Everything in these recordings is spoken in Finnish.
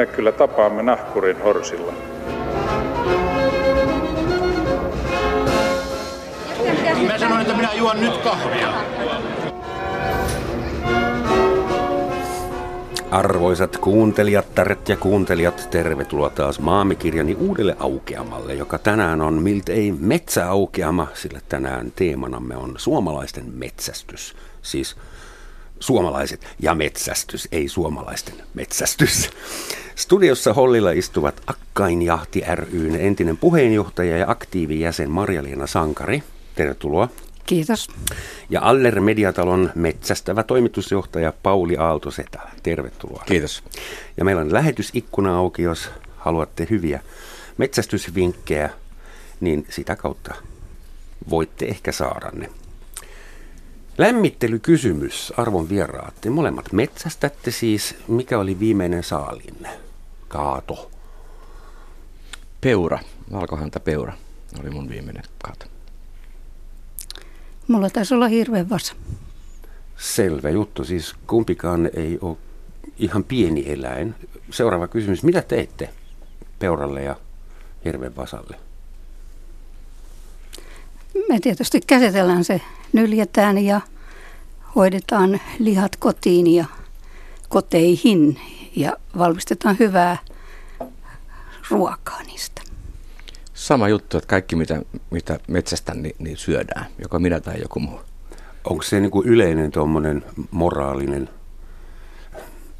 me kyllä tapaamme nahkurin horsilla. Mä sanoin, että minä juon nyt kahvia. Arvoisat kuuntelijattaret ja kuuntelijat, tervetuloa taas Maamikirjani uudelle aukeamalle, joka tänään on miltei metsäaukeama, sillä tänään teemanamme on suomalaisten metsästys. Siis suomalaiset ja metsästys, ei suomalaisten metsästys. Studiossa Hollilla istuvat Akkainjahti ryn entinen puheenjohtaja ja aktiivijäsen Marja-Leena Sankari. Tervetuloa. Kiitos. Ja Aller Mediatalon metsästävä toimitusjohtaja Pauli Aaltosetä. Tervetuloa. Kiitos. Ja meillä on lähetysikkuna auki, jos haluatte hyviä metsästysvinkkejä, niin sitä kautta voitte ehkä saada ne. Lämmittelykysymys, arvon vieraat. Te molemmat metsästätte siis. Mikä oli viimeinen saalinne? Kaato. Peura, valkohäntä peura oli mun viimeinen kaato. Mulla taisi olla hirveän vasa. Selvä juttu, siis kumpikaan ei ole ihan pieni eläin. Seuraava kysymys, mitä teette peuralle ja hirvenvasalle? Me tietysti käsitellään se, nyljetään ja hoidetaan lihat kotiin ja koteihin ja valmistetaan hyvää ruokaa niistä. Sama juttu, että kaikki mitä, mitä metsästän, niin, niin syödään, joko minä tai joku muu. Onko se niin kuin yleinen tuommoinen moraalinen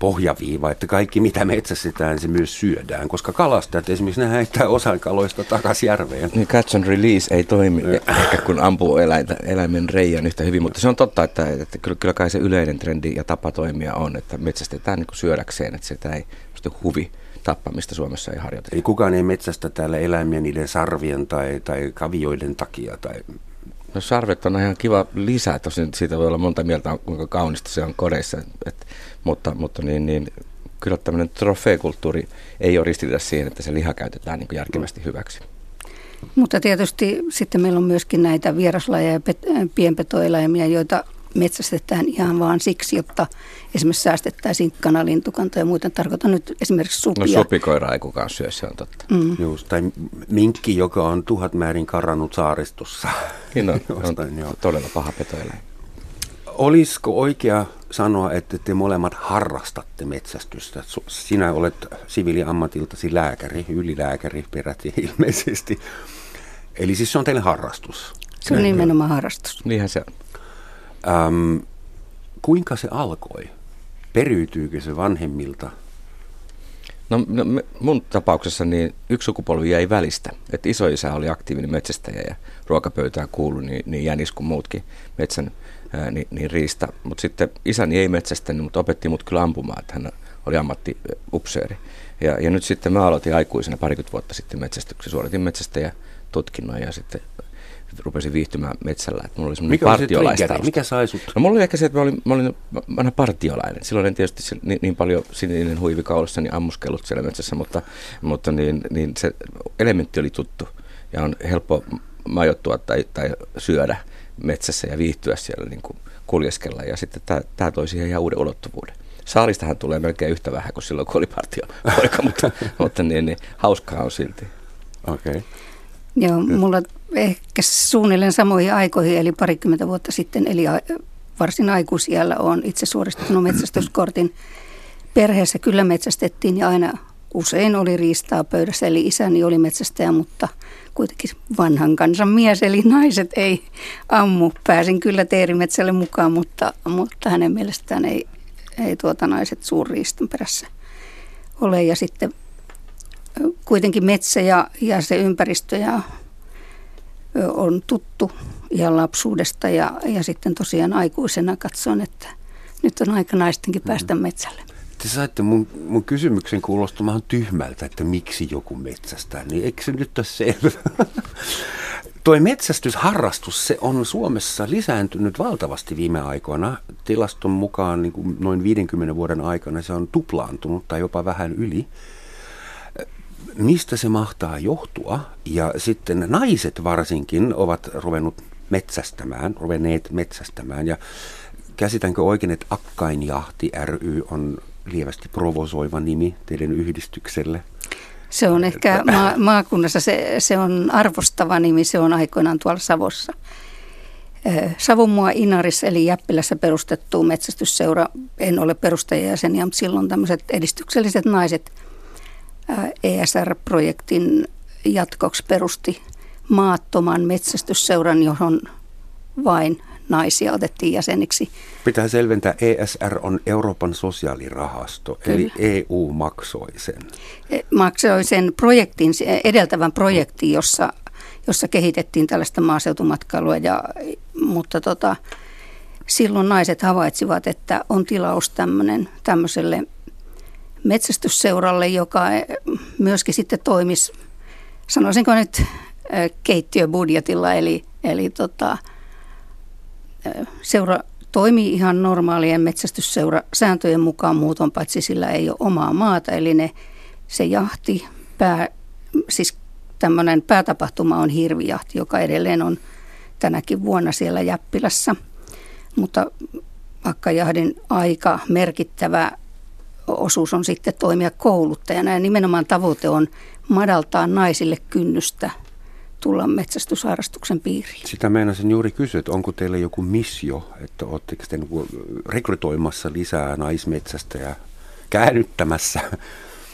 pohjaviiva, että kaikki mitä metsästetään, se myös syödään, koska kalastajat esimerkiksi ne heittää osan kaloista takaisin järveen. Niin catch and release ei toimi ehkä kun ampuu eläintä, eläimen reijän yhtä hyvin, mutta se on totta, että, että kyllä, kyllä kai se yleinen trendi ja tapa toimia on, että metsästetään niin kuin syödäkseen, että sitä ei huvi tappamista Suomessa ei harjoiteta. Eli kukaan ei metsästä täällä eläimiä niiden sarvien tai, tai kavioiden takia? Tai... No sarvet on ihan kiva lisää, tosin siitä voi olla monta mieltä, kuinka kaunista se on kodeissa, et, mutta, mutta niin, niin, kyllä tämmöinen trofeekulttuuri ei ole ristiriidassa siihen, että se liha käytetään niin järkevästi hyväksi. Mutta tietysti sitten meillä on myöskin näitä vieraslajeja ja pet- pienpetoeläimiä, joita metsästetään ihan vaan siksi, jotta esimerkiksi säästettäisiin kanalintukantoja ja muuten. Tarkoitan nyt esimerkiksi supia. No supikoira ei kukaan syö, se on totta. Mm. Just, tai minkki, joka on tuhat määrin karannut saaristossa. Niin on, on joo. todella paha petoeläin. Olisiko oikea sanoa, että te molemmat harrastatte metsästystä? Sinä olet siviiliammatiltasi lääkäri, ylilääkäri peräti ilmeisesti. Eli siis se on teille harrastus. Se on nimenomaan harrastus. Niinhän se on. Ähm, kuinka se alkoi? Periytyykö se vanhemmilta? No, no mun tapauksessa niin yksi sukupolvi jäi välistä. Että isoisä oli aktiivinen metsästäjä ja ruokapöytään kuului niin, niin jänis kuin muutkin metsän ää, niin, niin riista. Mutta sitten isäni ei metsästänyt, mutta opetti mut kyllä ampumaan, että hän oli ammattiupseeri. Ja, ja nyt sitten mä aloitin aikuisena parikymmentä vuotta sitten metsästyksen. Suoritin metsästäjä tutkinnon ja sitten rupesin viihtymään metsällä. Että mulla oli Mikä partiolaista. Mikä sai sut? No, mulla oli ehkä se, että mä olin, mä olin vanha partiolainen. Silloin en tietysti niin, niin paljon sininen huivi kaulassa niin ammuskellut siellä metsässä, mutta, mutta niin, niin se elementti oli tuttu ja on helppo majoittua tai, tai syödä metsässä ja viihtyä siellä niin kuin kuljeskella. Ja sitten tämä, tämä toi siihen ihan uuden ulottuvuuden. Saalistahan tulee melkein yhtä vähän kuin silloin, kun oli partio poika, mutta, mutta niin, niin, hauskaa on silti. Okei. Okay. Joo, mulla ehkä suunnilleen samoihin aikoihin, eli parikymmentä vuotta sitten, eli varsin aikuisiellä on itse suoristunut metsästyskortin. Perheessä kyllä metsästettiin ja aina usein oli riistaa pöydässä, eli isäni oli metsästäjä, mutta kuitenkin vanhan kansan mies, eli naiset ei ammu. Pääsin kyllä teerimetsälle mukaan, mutta, mutta hänen mielestään ei, ei tuota naiset suurriistan perässä ole. Ja sitten kuitenkin metsä ja, ja se ympäristö ja on tuttu ihan lapsuudesta ja, ja sitten tosiaan aikuisena katson, että nyt on aika naistenkin päästä mm. metsälle. Te saitte mun, mun kysymyksen kuulostamaan tyhmältä, että miksi joku metsästää, niin eikö se nyt ole selvä? Toi metsästysharrastus, se on Suomessa lisääntynyt valtavasti viime aikoina. Tilaston mukaan niin kuin noin 50 vuoden aikana se on tuplaantunut tai jopa vähän yli mistä se mahtaa johtua. Ja sitten naiset varsinkin ovat ruvennut metsästämään, ruvenneet metsästämään. Ja käsitänkö oikein, että Akkainjahti ry on lievästi provosoiva nimi teidän yhdistykselle. Se on ehkä ma- maakunnassa, se, se on arvostava nimi, se on aikoinaan tuolla Savossa. Savonmua Inaris eli Jäppilässä perustettu metsästysseura, en ole perustajajäseniä, mutta silloin tämmöiset edistykselliset naiset ESR-projektin jatkoksi perusti maattoman metsästysseuran, johon vain naisia otettiin jäseniksi. Pitää selventää, ESR on Euroopan sosiaalirahasto, Kyllä. eli EU maksoi sen. E, maksoi sen projektin, edeltävän projektin, jossa, jossa kehitettiin tällaista maaseutumatkailua, ja, mutta tota, silloin naiset havaitsivat, että on tilaus tämmöinen, tämmöiselle metsästysseuralle, joka myöskin sitten toimisi, sanoisinko nyt keittiöbudjetilla, eli, eli tota, seura toimii ihan normaalien metsästysseura sääntöjen mukaan muuton, paitsi sillä ei ole omaa maata, eli ne, se jahti, pää, siis tämmöinen päätapahtuma on hirvijahti, joka edelleen on tänäkin vuonna siellä Jäppilässä, mutta akkajahdin aika merkittävä osuus on sitten toimia kouluttajana ja nimenomaan tavoite on madaltaa naisille kynnystä tulla metsästysharrastuksen piiriin. Sitä meinasin juuri kysyä, että onko teillä joku missio, että oletteko te niin rekrytoimassa lisää naismetsästä ja käännyttämässä?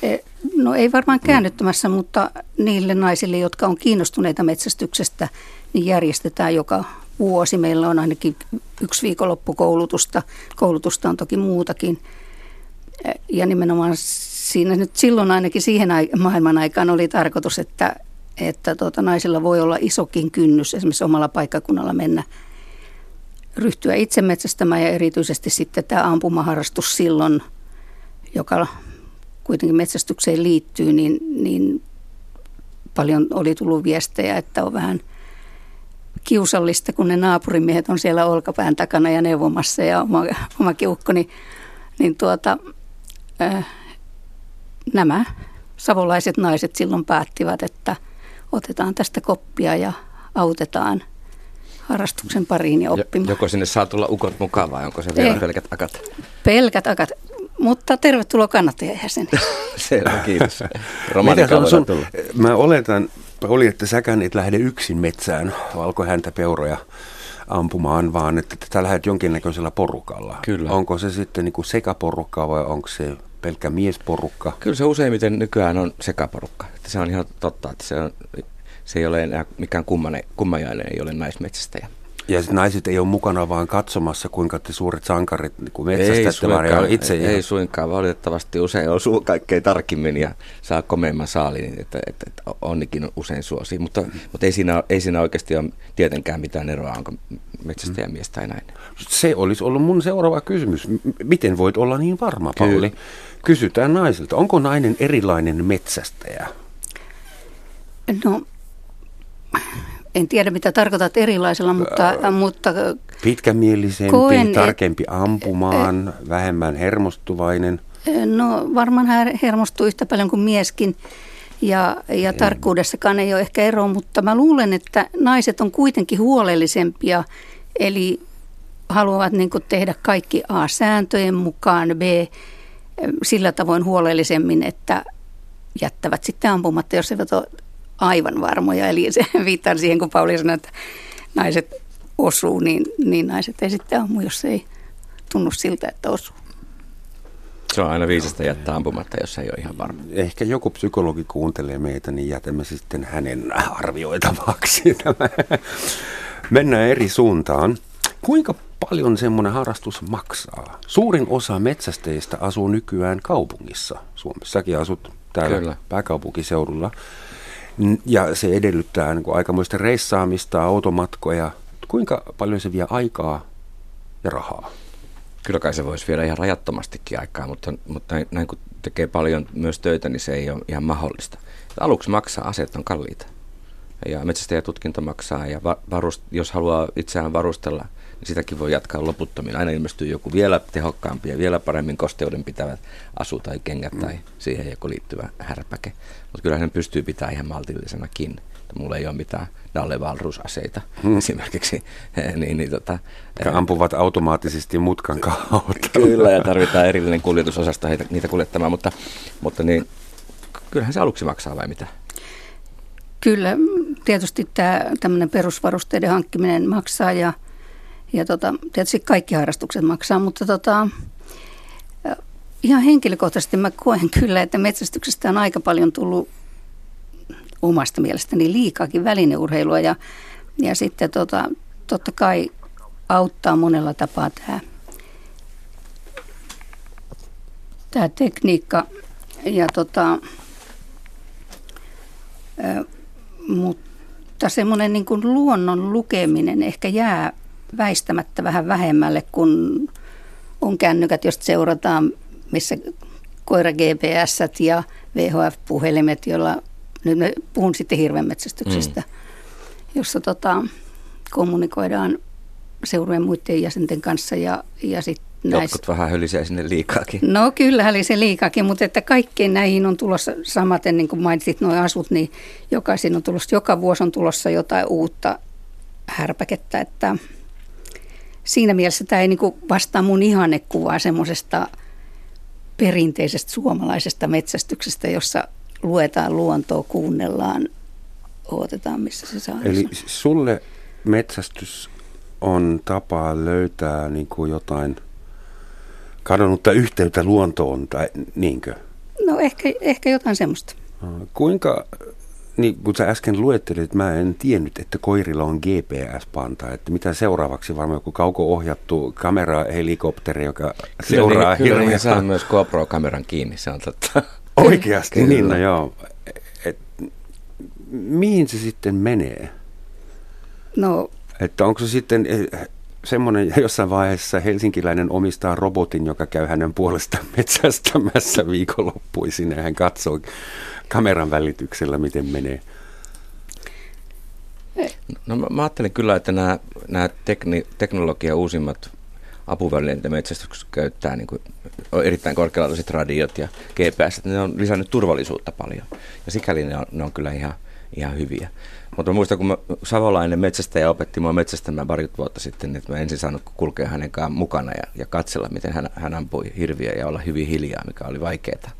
E, no ei varmaan käännyttämässä, mutta niille naisille, jotka on kiinnostuneita metsästyksestä, niin järjestetään joka vuosi. Meillä on ainakin yksi viikonloppukoulutusta. Koulutusta on toki muutakin. Ja nimenomaan siinä nyt silloin ainakin siihen maailman aikaan oli tarkoitus, että että tuota, naisilla voi olla isokin kynnys esimerkiksi omalla paikkakunnalla mennä ryhtyä itse metsästämään ja erityisesti sitten tämä ampumaharrastus silloin, joka kuitenkin metsästykseen liittyy, niin, niin paljon oli tullut viestejä, että on vähän kiusallista, kun ne naapurimiehet on siellä olkapään takana ja neuvomassa ja oma, oma kiukko, niin, niin tuota, nämä savolaiset naiset silloin päättivät, että – otetaan tästä koppia ja autetaan harrastuksen pariin ja oppimaan. Joko sinne saa tulla ukot mukaan vai onko se vielä Ei, pelkät akat? Pelkät akat, mutta tervetuloa kannattajajäseneksi. Selvä, kiitos. Mitä sun, mä oletan, oli, että säkään et lähde yksin metsään valkohäntä peuroja ampumaan, vaan että tätä lähdet jonkinnäköisellä porukalla. Kyllä. Onko se sitten niin kuin sekaporukka vai onko se pelkkä miesporukka? Kyllä se useimmiten nykyään on sekaporukka. Että se on ihan totta, että se, on, se ei ole enää mikään kummajainen, ei ole naismetsästäjä. Ja sit naiset ei ole mukana vaan katsomassa, kuinka te suuret sankarit niin metsästätte, vaan itse. Ei, ei suinkaan, valitettavasti usein osuu kaikkein tarkimmin ja saa komeimman saalin, niin että, että, että onnikin usein suosi. Mutta, mutta ei, siinä, ei siinä oikeasti ole tietenkään mitään eroa, onko metsästäjä mies tai näin. Se olisi ollut mun seuraava kysymys. Miten voit olla niin varma, Pauli? Kyllä. Kysytään naisilta, onko nainen erilainen metsästäjä? No, en tiedä mitä tarkoitat erilaisella, mutta... Äh, mutta pitkämielisempi, koen, tarkempi ampumaan, et, vähemmän hermostuvainen. No varmaan hän hermostuu yhtä paljon kuin mieskin ja, ja tarkkuudessakaan ei ole ehkä eroa, mutta mä luulen, että naiset on kuitenkin huolellisempia, eli haluavat niin tehdä kaikki A sääntöjen mukaan, B sillä tavoin huolellisemmin, että jättävät sitten ampumatta, jos eivät ole aivan varmoja. Eli se viittaa siihen, kun Pauli sanoi, että naiset osuu, niin, niin naiset ei sitten ammu, jos ei tunnu siltä, että osuu. Se on aina viisasta jättää ampumatta, jos ei ole ihan varma. Ehkä joku psykologi kuuntelee meitä, niin jätämme sitten hänen arvioitavaksi. Mennään eri suuntaan. Kuinka paljon semmoinen harrastus maksaa? Suurin osa metsästeistä asuu nykyään kaupungissa. Suomessakin asut täällä Kyllä. pääkaupunkiseudulla. Ja se edellyttää niin aikamoista reissaamista, automatkoja. Kuinka paljon se vie aikaa ja rahaa? Kyllä kai se voisi viedä ihan rajattomastikin aikaa, mutta, mutta näin kun tekee paljon myös töitä, niin se ei ole ihan mahdollista. Aluksi maksaa, aseet on kalliita. Ja metsästäjätutkinto maksaa, ja varust, jos haluaa itseään varustella, niin sitäkin voi jatkaa loputtomiin. Aina ilmestyy joku vielä tehokkaampi ja vielä paremmin kosteuden pitävät asu tai kengät tai siihen joku liittyvä härpäke. Mutta kyllä hän pystyy pitämään ihan maltillisenakin. mulla ei ole mitään Dalle Valrus-aseita hmm. esimerkiksi. niin, niin, tota, ampuvat automaattisesti mutkan kautta. Kyllä, ja tarvitaan erillinen kuljetusosasto heitä, niitä kuljettamaan, mutta, mutta niin, kyllähän se aluksi maksaa vai mitä? Kyllä, tietysti tämä tämmöinen perusvarusteiden hankkiminen maksaa ja, ja tota, tietysti kaikki harrastukset maksaa, mutta tota, ihan henkilökohtaisesti mä koen kyllä, että metsästyksestä on aika paljon tullut omasta mielestäni liikaakin välineurheilua ja, ja sitten tota, totta kai auttaa monella tapaa tämä, tämä tekniikka ja tota, mutta semmoinen niin kuin luonnon lukeminen ehkä jää väistämättä vähän vähemmälle, kun on kännykät, joista seurataan, missä koira GPS ja VHF-puhelimet, joilla nyt me puhun sitten hirvenmetsästyksestä, mm. jossa tota, kommunikoidaan seurueen muiden jäsenten kanssa ja, ja sitten Jotkut vähän hölisee sinne liikaakin. No kyllä hölisee liikaakin, mutta että kaikkeen näihin on tulossa samaten, niin kuin mainitsit nuo asut, niin jokaisen on tulossa, joka vuosi on tulossa jotain uutta härpäkettä, että siinä mielessä tämä ei niin kuin vastaa mun ihannekuvaa semmoisesta perinteisestä suomalaisesta metsästyksestä, jossa luetaan luontoa, kuunnellaan, odotetaan missä se saa. Eli sulle metsästys on tapa löytää niin kuin jotain kadonnutta yhteyttä luontoon, tai niinkö? No ehkä, ehkä jotain semmoista. Kuinka, niin kun sä äsken luettelit, mä en tiennyt, että koirilla on GPS-panta, että mitä seuraavaksi varmaan joku kauko-ohjattu kamerahelikopteri, joka seuraa Kyllä, niin, kyllä saa myös GoPro-kameran kiinni, se on totta. Oikeasti, niin no joo. Et, mihin se sitten menee? No, että onko se sitten semmoinen jossain vaiheessa helsinkiläinen omistaa robotin, joka käy hänen puolestaan metsästämässä viikonloppuisin ja hän katsoo kameran välityksellä, miten menee. No mä, mä ajattelen kyllä, että nämä, nämä tekni, teknologia uusimmat apuvälineet, mitä metsästyksessä käyttää, niin kuin, erittäin korkealaatuiset radiot ja GPS, ne on lisännyt turvallisuutta paljon. Ja sikäli ne on, ne on kyllä ihan, ihan hyviä. Mutta muistan, kun mä, savolainen metsästäjä opetti mua metsästämään parikymmentä vuotta sitten, että mä ensin saanut kulkea hänen kanssaan mukana ja, ja katsella, miten hän, hän ampui hirviä ja olla hyvin hiljaa, mikä oli vaikeaa.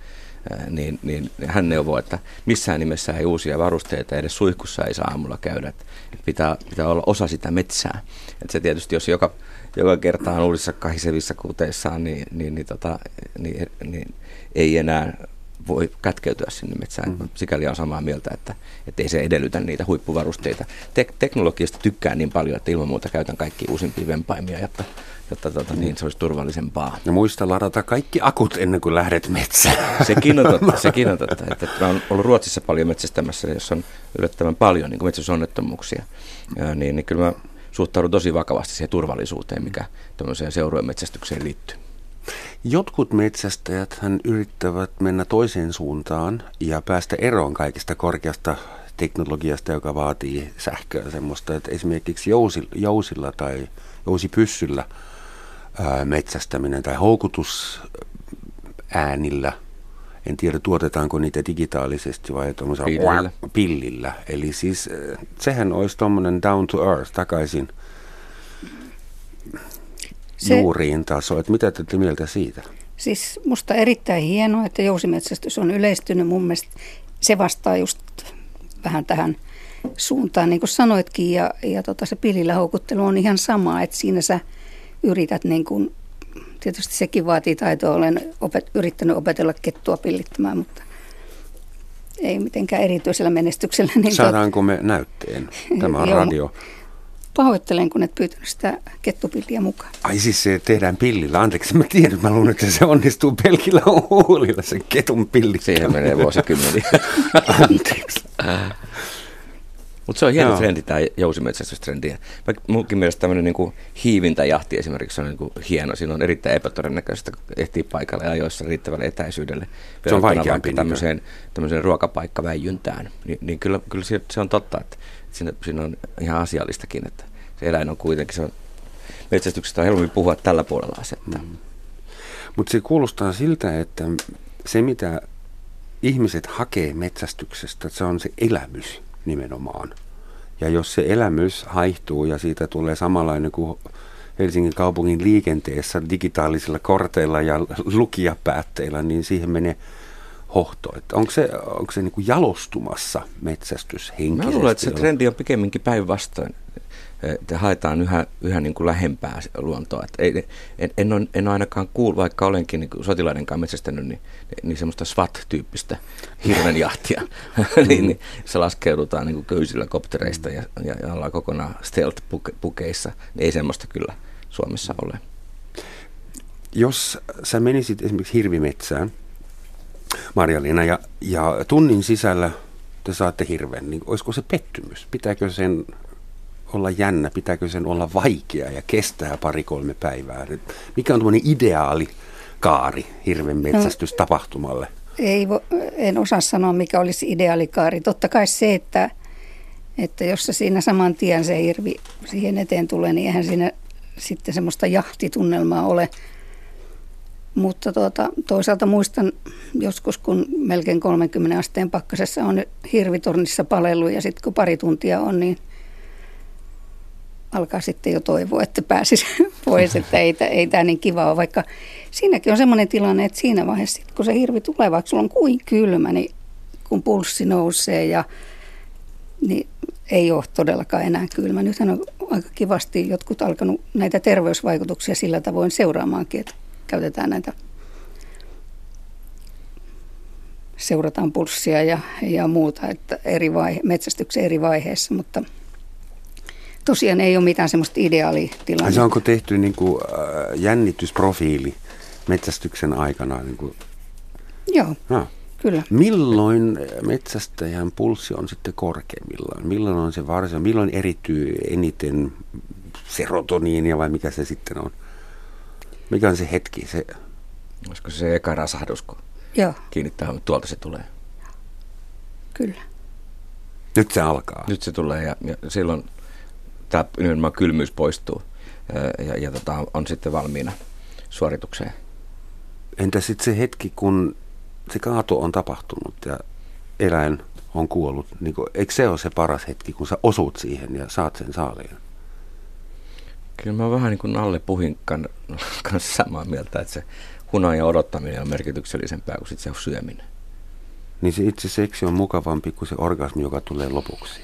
Niin, niin hän neuvoi, että missään nimessä ei uusia varusteita, edes suihkussa ei saa aamulla käydä. Että pitää, pitää olla osa sitä metsää. Että se tietysti, jos joka, joka kerta on uudissa kahisevissa kuteissaan, niin, niin, niin, tota, niin, niin ei enää voi kätkeytyä sinne metsään. Mm-hmm. Sikäli on samaa mieltä, että, että ei se edellytä niitä huippuvarusteita. Tek- teknologiasta tykkään niin paljon, että ilman muuta käytän kaikki uusimpia vempaimia, jotta, jotta mm. niin se olisi turvallisempaa. Ja muista ladata kaikki akut ennen kuin lähdet metsään. Sekin on totta. Sekin on totta. Että, että mä olen ollut Ruotsissa paljon metsästämässä, jossa on yllättävän paljon niin metsäsonnettomuuksia. Ja, niin, niin kyllä mä suhtaudun tosi vakavasti siihen turvallisuuteen, mikä tuollaiseen seurojen metsästykseen liittyy. Jotkut metsästäjät hän yrittävät mennä toiseen suuntaan ja päästä eroon kaikista korkeasta teknologiasta, joka vaatii sähköä semmoista, että esimerkiksi jousilla, jousilla tai jousipyssyllä ää, metsästäminen tai houkutusäänillä, en tiedä tuotetaanko niitä digitaalisesti vai pillillä. pillillä. Eli siis sehän olisi tuommoinen down to earth takaisin – se, juuriin taso. Että mitä te mieltä siitä? Siis musta erittäin hienoa, että jousimetsästys on yleistynyt. Mun mielestä se vastaa just vähän tähän suuntaan, niin kuin sanoitkin. Ja, ja tota, se pilillä houkuttelu on ihan sama, että siinä sä yrität niin kuin, tietysti sekin vaatii taitoa. Olen opet, yrittänyt opetella kettua pillittämään, mutta ei mitenkään erityisellä menestyksellä. Niin Saadaanko me näytteen? Tämä on radio pahoittelen, kun et pyytänyt sitä kettupilliä mukaan. Ai siis se tehdään pillillä. Anteeksi, mä tiedän, mä luulen, että se onnistuu pelkillä huulilla, se ketun pilli. Siihen menee vuosikymmeniä. Anteeksi. Mutta se on hieno Joo. trendi, tämä jousimetsästystrendi. Munkin mielestä tämmöinen niin hiivintäjahti esimerkiksi on niin kuin hieno. Siinä on erittäin epätodennäköistä ehtiä paikalle ajoissa riittävälle etäisyydelle. Se on vaikeampi. Tämmöiseen, tämmöiseen ruokapaikkaväijyntään. Niin, niin kyllä, kyllä se on totta, että siinä, siinä on ihan asiallistakin, että se eläin on kuitenkin, se on, metsästyksestä on helpompi puhua tällä puolella asetta. Mm. Mutta se kuulostaa siltä, että se mitä ihmiset hakee metsästyksestä, se on se elämys. Nimenomaan. Ja jos se elämys haihtuu ja siitä tulee samanlainen kuin Helsingin kaupungin liikenteessä digitaalisilla korteilla ja lukijapäätteillä, niin siihen menee hohto. Että onko se, onko se niin kuin jalostumassa metsästys henkisesti? Mä luulen, että se trendi on pikemminkin päinvastoin. Että haetaan yhä, yhä niin kuin lähempää luontoa. Että ei, en, en, ole, en ole ainakaan kuullut, vaikka olenkin niin sotilaiden kanssa metsästänyt, niin, niin semmoista SWAT-tyyppistä hirvenjahtia. niin, niin, se laskeudutaan niin kuin köysillä koptereista ja, ja, ja ollaan kokonaan stealth-pukeissa. Niin ei semmoista kyllä Suomessa ole. Jos sä menisit esimerkiksi hirvimetsään, Marjalina, ja, ja tunnin sisällä te saatte hirven, niin olisiko se pettymys? Pitääkö sen olla jännä, pitääkö sen olla vaikea ja kestää pari-kolme päivää? Mikä on tuommoinen ideaali kaari hirven metsästystapahtumalle? No, ei, en osaa sanoa, mikä olisi ideaalikaari. Totta kai se, että, että jos se siinä saman tien se hirvi siihen eteen tulee, niin eihän siinä sitten semmoista jahtitunnelmaa ole. Mutta tuota, toisaalta muistan joskus, kun melkein 30 asteen pakkasessa on hirvitornissa palellut ja sitten kun pari tuntia on, niin alkaa sitten jo toivoa, että pääsisi pois, että ei, ei tämä niin kiva ole. Vaikka siinäkin on semmoinen tilanne, että siinä vaiheessa, kun se hirvi tulee, vaikka sulla on kuin kylmä, niin kun pulssi nousee ja niin ei ole todellakaan enää kylmä. Nythän on aika kivasti jotkut alkanut näitä terveysvaikutuksia sillä tavoin seuraamaankin, että käytetään näitä, seurataan pulssia ja, ja muuta, että eri vaihe, metsästyksen eri vaiheessa, mutta tosiaan ei ole mitään semmoista ideaalitilannetta. Se onko tehty niin kuin, äh, jännitysprofiili metsästyksen aikana? Niin kuin? Joo. No. Kyllä. Milloin metsästäjän pulssi on sitten korkeimmillaan? Milloin on se varsin? Milloin erityy eniten serotoniinia vai mikä se sitten on? Mikä on se hetki? Se... Olisiko se eka rasahdus, kun Joo. kiinnittää, tuolta se tulee? Kyllä. Nyt se alkaa. Nyt se tulee ja, ja silloin tämä nimenomaan kylmyys poistuu ja, ja, ja tota, on sitten valmiina suoritukseen. Entä sitten se hetki, kun se kaato on tapahtunut ja eläin on kuollut, niin kuin, eikö se ole se paras hetki, kun sä osut siihen ja saat sen saaliin? Kyllä mä vähän niin kuin Nalle Puhin kanssa samaa mieltä, että se hunaja odottaminen on merkityksellisempää kuin sitten se syöminen. Niin se itse seksi on mukavampi kuin se orgasmi, joka tulee lopuksi.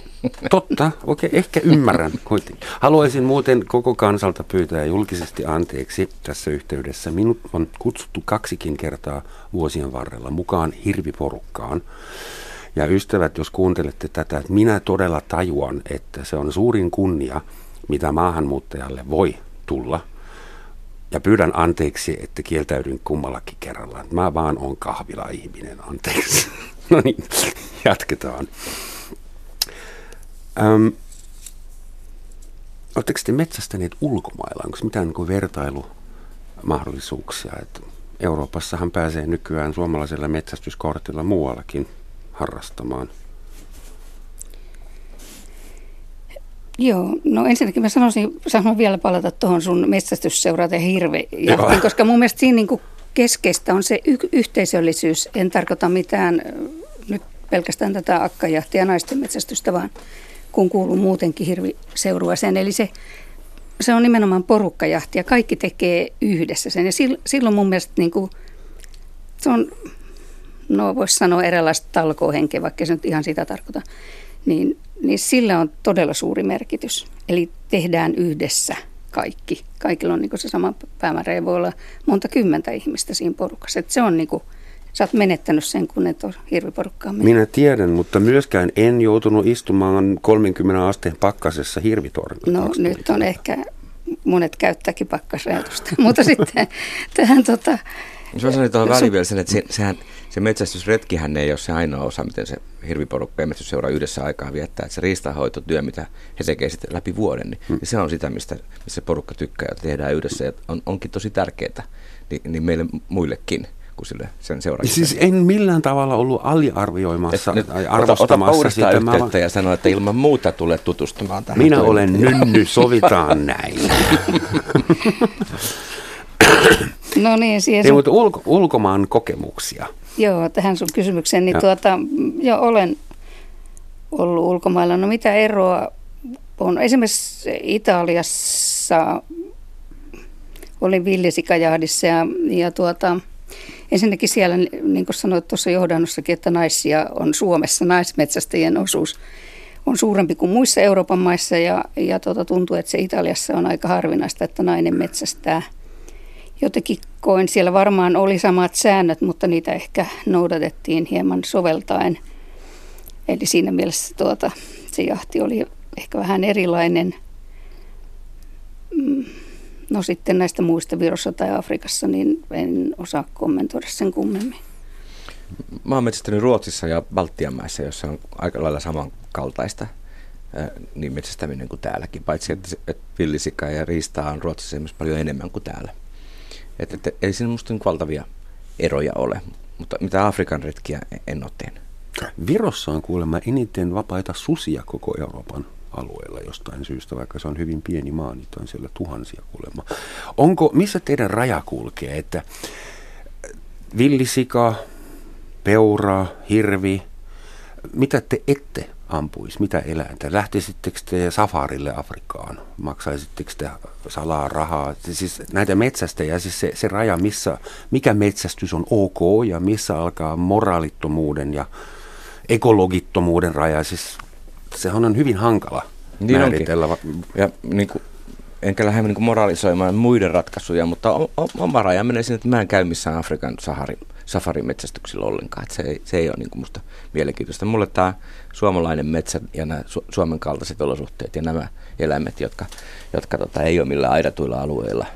Totta, okei, okay, ehkä ymmärrän kuitenkin. Haluaisin muuten koko kansalta pyytää julkisesti anteeksi tässä yhteydessä. Minut on kutsuttu kaksikin kertaa vuosien varrella mukaan hirviporukkaan. Ja ystävät, jos kuuntelette tätä, että minä todella tajuan, että se on suurin kunnia, mitä maahanmuuttajalle voi tulla. Ja pyydän anteeksi, että kieltäydyn kummallakin kerralla. Mä vaan on kahvila-ihminen, anteeksi. no niin, jatketaan. Öm, Oletteko te metsästäneet ulkomailla? Onko mitään niin vertailumahdollisuuksia? Että Euroopassahan pääsee nykyään suomalaisella metsästyskortilla muuallakin harrastamaan. Joo, no ensinnäkin mä sanoisin, sanon vielä palata tuohon sun metsästysseurata hirvejahtiin, koska mun mielestä siinä niin keskeistä on se y- yhteisöllisyys. En tarkoita mitään nyt pelkästään tätä akkajahtia naisten metsästystä, vaan kun kuuluu muutenkin hirviseuruaseen. Eli se, se on nimenomaan porukkajahti ja kaikki tekee yhdessä sen. Ja silloin mun mielestä niin kuin, se on, no voisi sanoa eräänlaista talkohenkeä, vaikka se nyt ihan sitä tarkoita, niin, niin sillä on todella suuri merkitys. Eli tehdään yhdessä kaikki. Kaikilla on niin se sama päämäärä ja voi olla monta kymmentä ihmistä siinä porukassa. Et se on niin kuin, Sä oot menettänyt sen, kun et ole hirviporukkaa mennyt. Minä tiedän, mutta myöskään en joutunut istumaan 30 asteen pakkasessa hirvitornilla. No nyt on ehkä, monet käyttääkin pakkasrajoitusta, mutta sitten tähän tota... Jos mä sanoin tuohon väliin vielä sen, että se, sehän, se metsästysretkihän ei ole se ainoa osa, miten se hirviporukka ja metsästysseura yhdessä aikaa viettää. Että se riistanhoitotyö, mitä he tekevät sitten läpi vuoden, niin, hmm. niin se on sitä, mistä, mistä porukka tykkää, ja tehdään yhdessä. Ja on, onkin tosi tärkeää niin, niin meille muillekin sille sen. Siis en millään tavalla ollut aliarvioimassa nyt, tai arvostamassa ota, ota sitä. mä... ja sanoa, että ilman muuta tulee tutustumaan tähän. Minä olen nynny, sovitaan näin. no niin, siihen sun... mutta ulko, ulkomaan kokemuksia. Joo, tähän sun kysymykseen, niin tuota, jo olen, ollut ulkomailla. No mitä eroa on? Esimerkiksi Italiassa olin villisikajahdissa ja, ja tuota, ensinnäkin siellä, niin kuin sanoit tuossa johdannossakin, että naisia on Suomessa, naismetsästäjien osuus on suurempi kuin muissa Euroopan maissa ja, ja tuota, tuntuu, että se Italiassa on aika harvinaista, että nainen metsästää. Jotenkin koin, siellä varmaan oli samat säännöt, mutta niitä ehkä noudatettiin hieman soveltaen. Eli siinä mielessä tuota, se jahti oli ehkä vähän erilainen. Mm, no sitten näistä muista Virossa tai Afrikassa, niin en osaa kommentoida sen kummemmin. Mä oon metsästänyt Ruotsissa ja Baltian maissa, jossa on aika lailla samankaltaista niin metsästäminen kuin täälläkin, paitsi että, villisika ja riistaa on Ruotsissa paljon enemmän kuin täällä. Että, että ei siinä musta niin valtavia eroja ole, mutta mitä Afrikan retkiä en ole tehnyt. Virossa on kuulemma eniten vapaita susia koko Euroopan alueella jostain syystä, vaikka se on hyvin pieni maa, niin on siellä tuhansia kuulemma. Onko, missä teidän raja kulkee, että villisika, peura, hirvi, mitä te ette ampuisi, mitä eläintä? Lähtisittekö te safarille Afrikkaan? Maksaisitteko te salaa rahaa? Siis näitä metsästäjä, siis se, se raja, missä, mikä metsästys on ok ja missä alkaa moraalittomuuden ja ekologittomuuden raja, siis sehän on hyvin hankala niin määritellä. Onkin. Ja niin kuin, enkä lähde niin moralisoimaan muiden ratkaisuja, mutta oma raja menee sinne, että mä en käy missään Afrikan Saharin safarimetsästyksillä ollenkaan. Että se, ei, se ei ole niin kuin musta mielenkiintoista. Mulle tämä suomalainen metsä ja nämä Su- Suomen kaltaiset olosuhteet ja nämä eläimet, jotka, jotka tota, ei ole millään aidatuilla alueilla,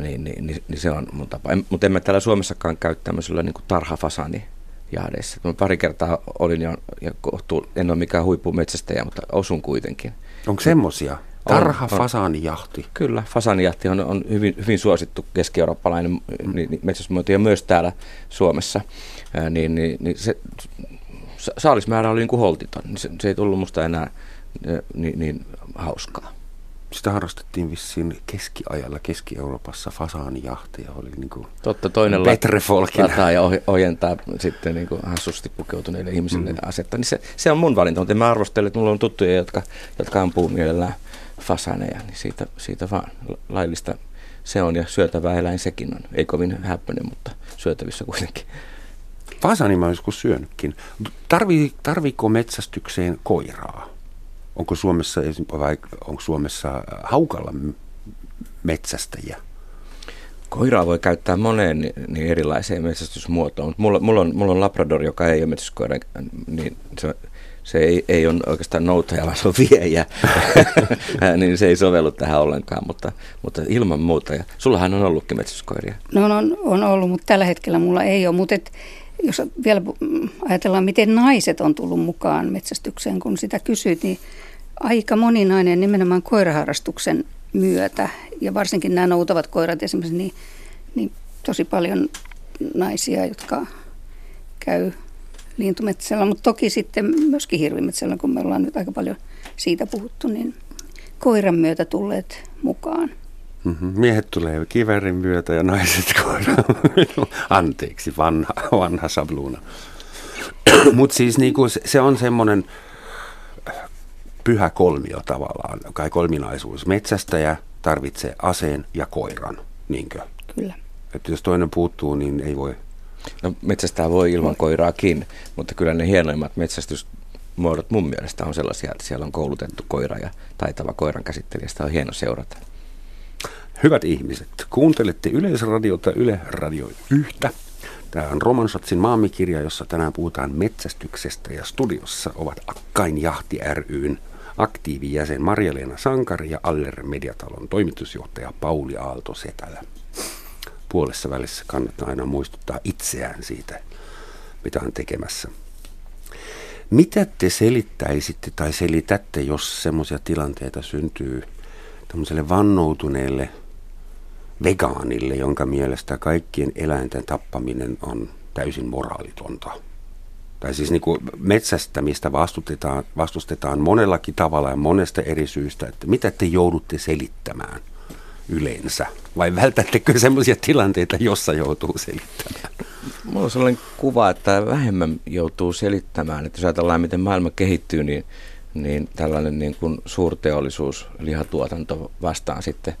niin, niin, niin, niin se on mun tapa. Mutta emme täällä Suomessakaan käy tämmöisellä niin tarhafasani jahdeissa. Mä pari kertaa olin jo, ja kohtu, en ole mikään huippumetsästäjä, mutta osun kuitenkin. Onko semmoisia? Tarha fasaanijahti. Kyllä, fasaanijahti on, on hyvin, hyvin suosittu keski-eurooppalainen mm. niin, metsästysmuoto ja myös täällä Suomessa. Ää, niin, niin, niin se, saalismäärä oli niin kuin holtiton, niin se, se ei tullut musta enää niin, niin hauskaa. Sitä harrastettiin vissiin keskiajalla Keski-Euroopassa fasaanijahtia. Oli niin kuin Totta, toinen lataa ja ojentaa sitten niin kuin hassusti pukeutuneille ihmisille mm. asetta. Niin se, se, on mun valinta, mutta mä arvostele, että mulla on tuttuja, jotka, jotka ampuu mielellään fasaneja, niin siitä, siitä vaan laillista se on ja syötävä eläin sekin on. Ei kovin häppöinen, mutta syötävissä kuitenkin. Fasani mä joskus syönytkin. Tarvii, tarviiko metsästykseen koiraa? Onko Suomessa, vai onko Suomessa äh, haukalla metsästäjiä? Koiraa voi käyttää moneen niin erilaiseen metsästysmuotoon. Mulla, mulla, on, mulla on Labrador, joka ei ole metsästyskoira, niin se, se ei, ei ole oikeastaan noutaja, vaan se on viejä, niin se ei sovellu tähän ollenkaan, mutta, mutta ilman muuta. Ja sullahan on ollutkin metsästyskoiria. No on, on ollut, mutta tällä hetkellä mulla ei ole, mutta et, jos vielä ajatellaan, miten naiset on tullut mukaan metsästykseen, kun sitä kysyt, niin aika moninainen nimenomaan koiraharrastuksen myötä. Ja varsinkin nämä noutavat koirat esimerkiksi, niin, niin tosi paljon naisia, jotka käy lintumetsällä, mutta toki sitten myöskin hirvimetsällä, kun me ollaan nyt aika paljon siitä puhuttu, niin koiran myötä tulleet mukaan. Mm-hmm. Miehet tulee kivärin myötä ja naiset koiran. Anteeksi, vanha, vanha sabluuna. Mutta siis niinku, se on semmoinen pyhä kolmio tavallaan, kai kolminaisuus. Metsästäjä tarvitsee aseen ja koiran, niinkö? Kyllä. Että jos toinen puuttuu, niin ei voi No metsästää voi ilman koiraakin, mutta kyllä ne hienoimmat metsästysmuodot mun mielestä on sellaisia, että siellä on koulutettu koira ja taitava koiran käsittelijä. Sitä on hieno seurata. Hyvät ihmiset, kuuntelette Yleisradiota Yle Radio yhtä. Tämä on Romansatsin maamikirja, jossa tänään puhutaan metsästyksestä ja studiossa ovat Akkain Jahti ryn aktiivijäsen Marja-Leena Sankari ja Aller Mediatalon toimitusjohtaja Pauli Aalto Setälä puolessa välissä kannattaa aina muistuttaa itseään siitä, mitä on tekemässä. Mitä te selittäisitte tai selitätte, jos semmoisia tilanteita syntyy tämmöiselle vannoutuneelle vegaanille, jonka mielestä kaikkien eläinten tappaminen on täysin moraalitonta? Tai siis niin kuin metsästämistä vastustetaan, vastustetaan monellakin tavalla ja monesta eri syystä, että mitä te joudutte selittämään – yleensä? Vai vältättekö sellaisia tilanteita, jossa joutuu selittämään? mulla on sellainen kuva, että vähemmän joutuu selittämään. Että jos ajatellaan, miten maailma kehittyy, niin, niin tällainen niin kuin suurteollisuus, lihatuotanto vastaan sitten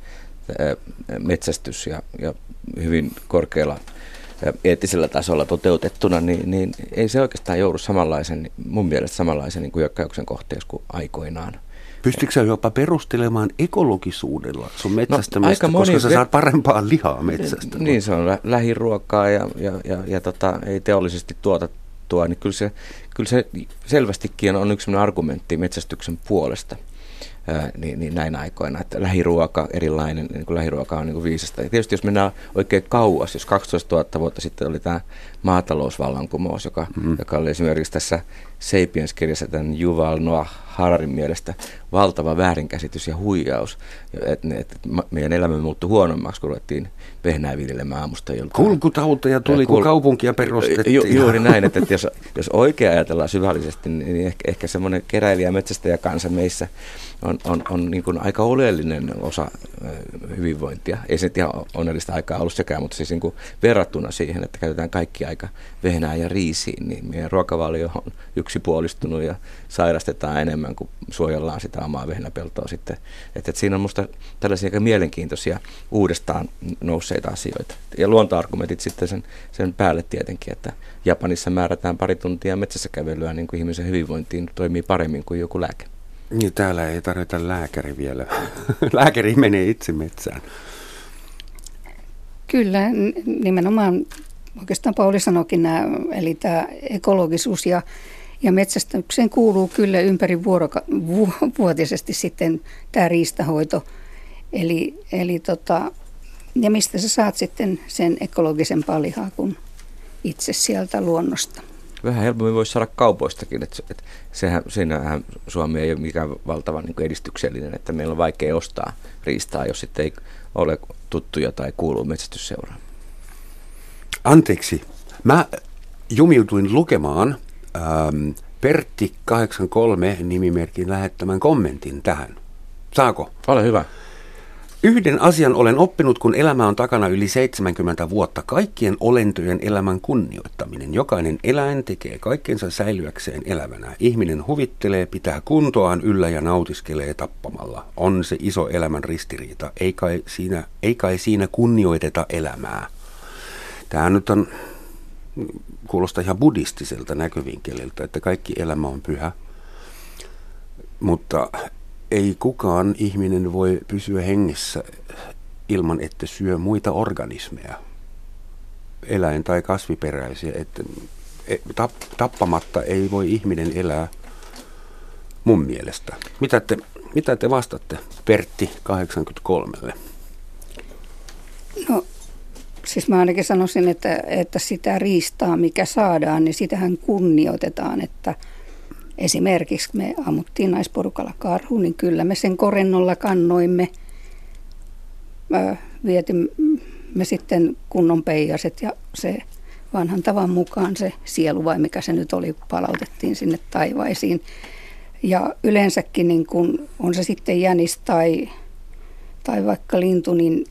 metsästys ja, ja hyvin korkealla eettisellä tasolla toteutettuna, niin, niin ei se oikeastaan joudu samanlaisen, mun mielestä samanlaisen niin kuin hyökkäyksen kohteeksi kuin aikoinaan. Pystytkö sä jopa perustelemaan ekologisuudella sun no, metsästämistä, no, koska sä saat parempaa lihaa metsästä? Niin, se on lä- lähiruokaa ja, ja, ja, ja tota, ei teollisesti tuotettua, niin kyllä se, kyllä se selvästikin on yksi argumentti metsästyksen puolesta niin, niin näin aikoina, että lähiruoka erilainen, niin kuin lähiruoka on niin kuin viisasta. Ja tietysti jos mennään oikein kauas, jos 12 000 vuotta sitten oli tämä maatalousvallankumous, joka, mm. joka oli esimerkiksi tässä Sapiens-kirjassa tämän Yuval Noah Hararin mielestä valtava väärinkäsitys ja huijaus. Että et, meidän elämä muuttui huonommaksi, kun ruvettiin vehnää viljelemään aamusta iltaan. Kulkutauteja tuli, kul- kun kaupunkia perustettiin. Ju, juuri näin, että, että jos, jos oikein ajatellaan syvällisesti, niin ehkä, ehkä semmoinen keräilijä metsästäjä kanssa meissä on, on, on niin kuin aika oleellinen osa hyvinvointia. Ei se ihan onnellista aikaa ollut sekään, mutta siis niin kuin verrattuna siihen, että käytetään kaikki aika vehnää ja riisiin, niin meidän ruokavalio on yksipuolistunut ja sairastetaan enemmän kuin suojellaan sitä omaa vehnäpeltoa sitten. Että, että siinä on minusta tällaisia aika mielenkiintoisia uudestaan nousseita asioita. Ja luontoargumentit sitten sen, sen päälle tietenkin, että Japanissa määrätään pari tuntia metsässä kävelyä niin kuin ihmisen hyvinvointiin toimii paremmin kuin joku lääke. Niin, täällä ei tarvita lääkäri vielä. lääkäri menee itse metsään. Kyllä, nimenomaan oikeastaan Pauli sanoikin nämä, eli tämä ekologisuus ja, ja metsästykseen kuuluu kyllä ympäri vuoroka, vu, vuotisesti sitten tämä riistahoito. Eli, eli tota, ja mistä sä saat sitten sen ekologisen palihaa kuin itse sieltä luonnosta vähän helpommin voisi saada kaupoistakin. Että, että sehän, siinähän Suomi ei ole mikään valtavan niin edistyksellinen, että meillä on vaikea ostaa riistaa, jos sitten ei ole tuttuja tai kuuluu metsästysseuraan. Anteeksi, mä jumiutuin lukemaan ähm, Pertti 83 nimimerkin lähettämän kommentin tähän. Saako? Ole hyvä. Yhden asian olen oppinut, kun elämä on takana yli 70 vuotta. Kaikkien olentojen elämän kunnioittaminen. Jokainen eläin tekee kaikkensa säilyäkseen elävänä. Ihminen huvittelee, pitää kuntoaan yllä ja nautiskelee tappamalla. On se iso elämän ristiriita. Ei kai siinä, ei kai siinä kunnioiteta elämää. Tämä nyt on, kuulostaa ihan buddhistiselta näkövinkkeliltä, että kaikki elämä on pyhä. Mutta ei kukaan ihminen voi pysyä hengessä ilman, että syö muita organismeja, eläin- tai kasviperäisiä. Että e, tappamatta ei voi ihminen elää mun mielestä. Mitä te, mitä te vastatte Pertti 83? No siis mä ainakin sanoisin, että, että sitä riistaa, mikä saadaan, niin sitähän kunnioitetaan, että – Esimerkiksi me ammuttiin naisporukalla karhu, niin kyllä me sen korennolla kannoimme. Vietimme sitten kunnon peijaset ja se vanhan tavan mukaan se sielu vai mikä se nyt oli, palautettiin sinne taivaisiin. Ja yleensäkin niin kun on se sitten jänis tai, tai vaikka lintu, niin,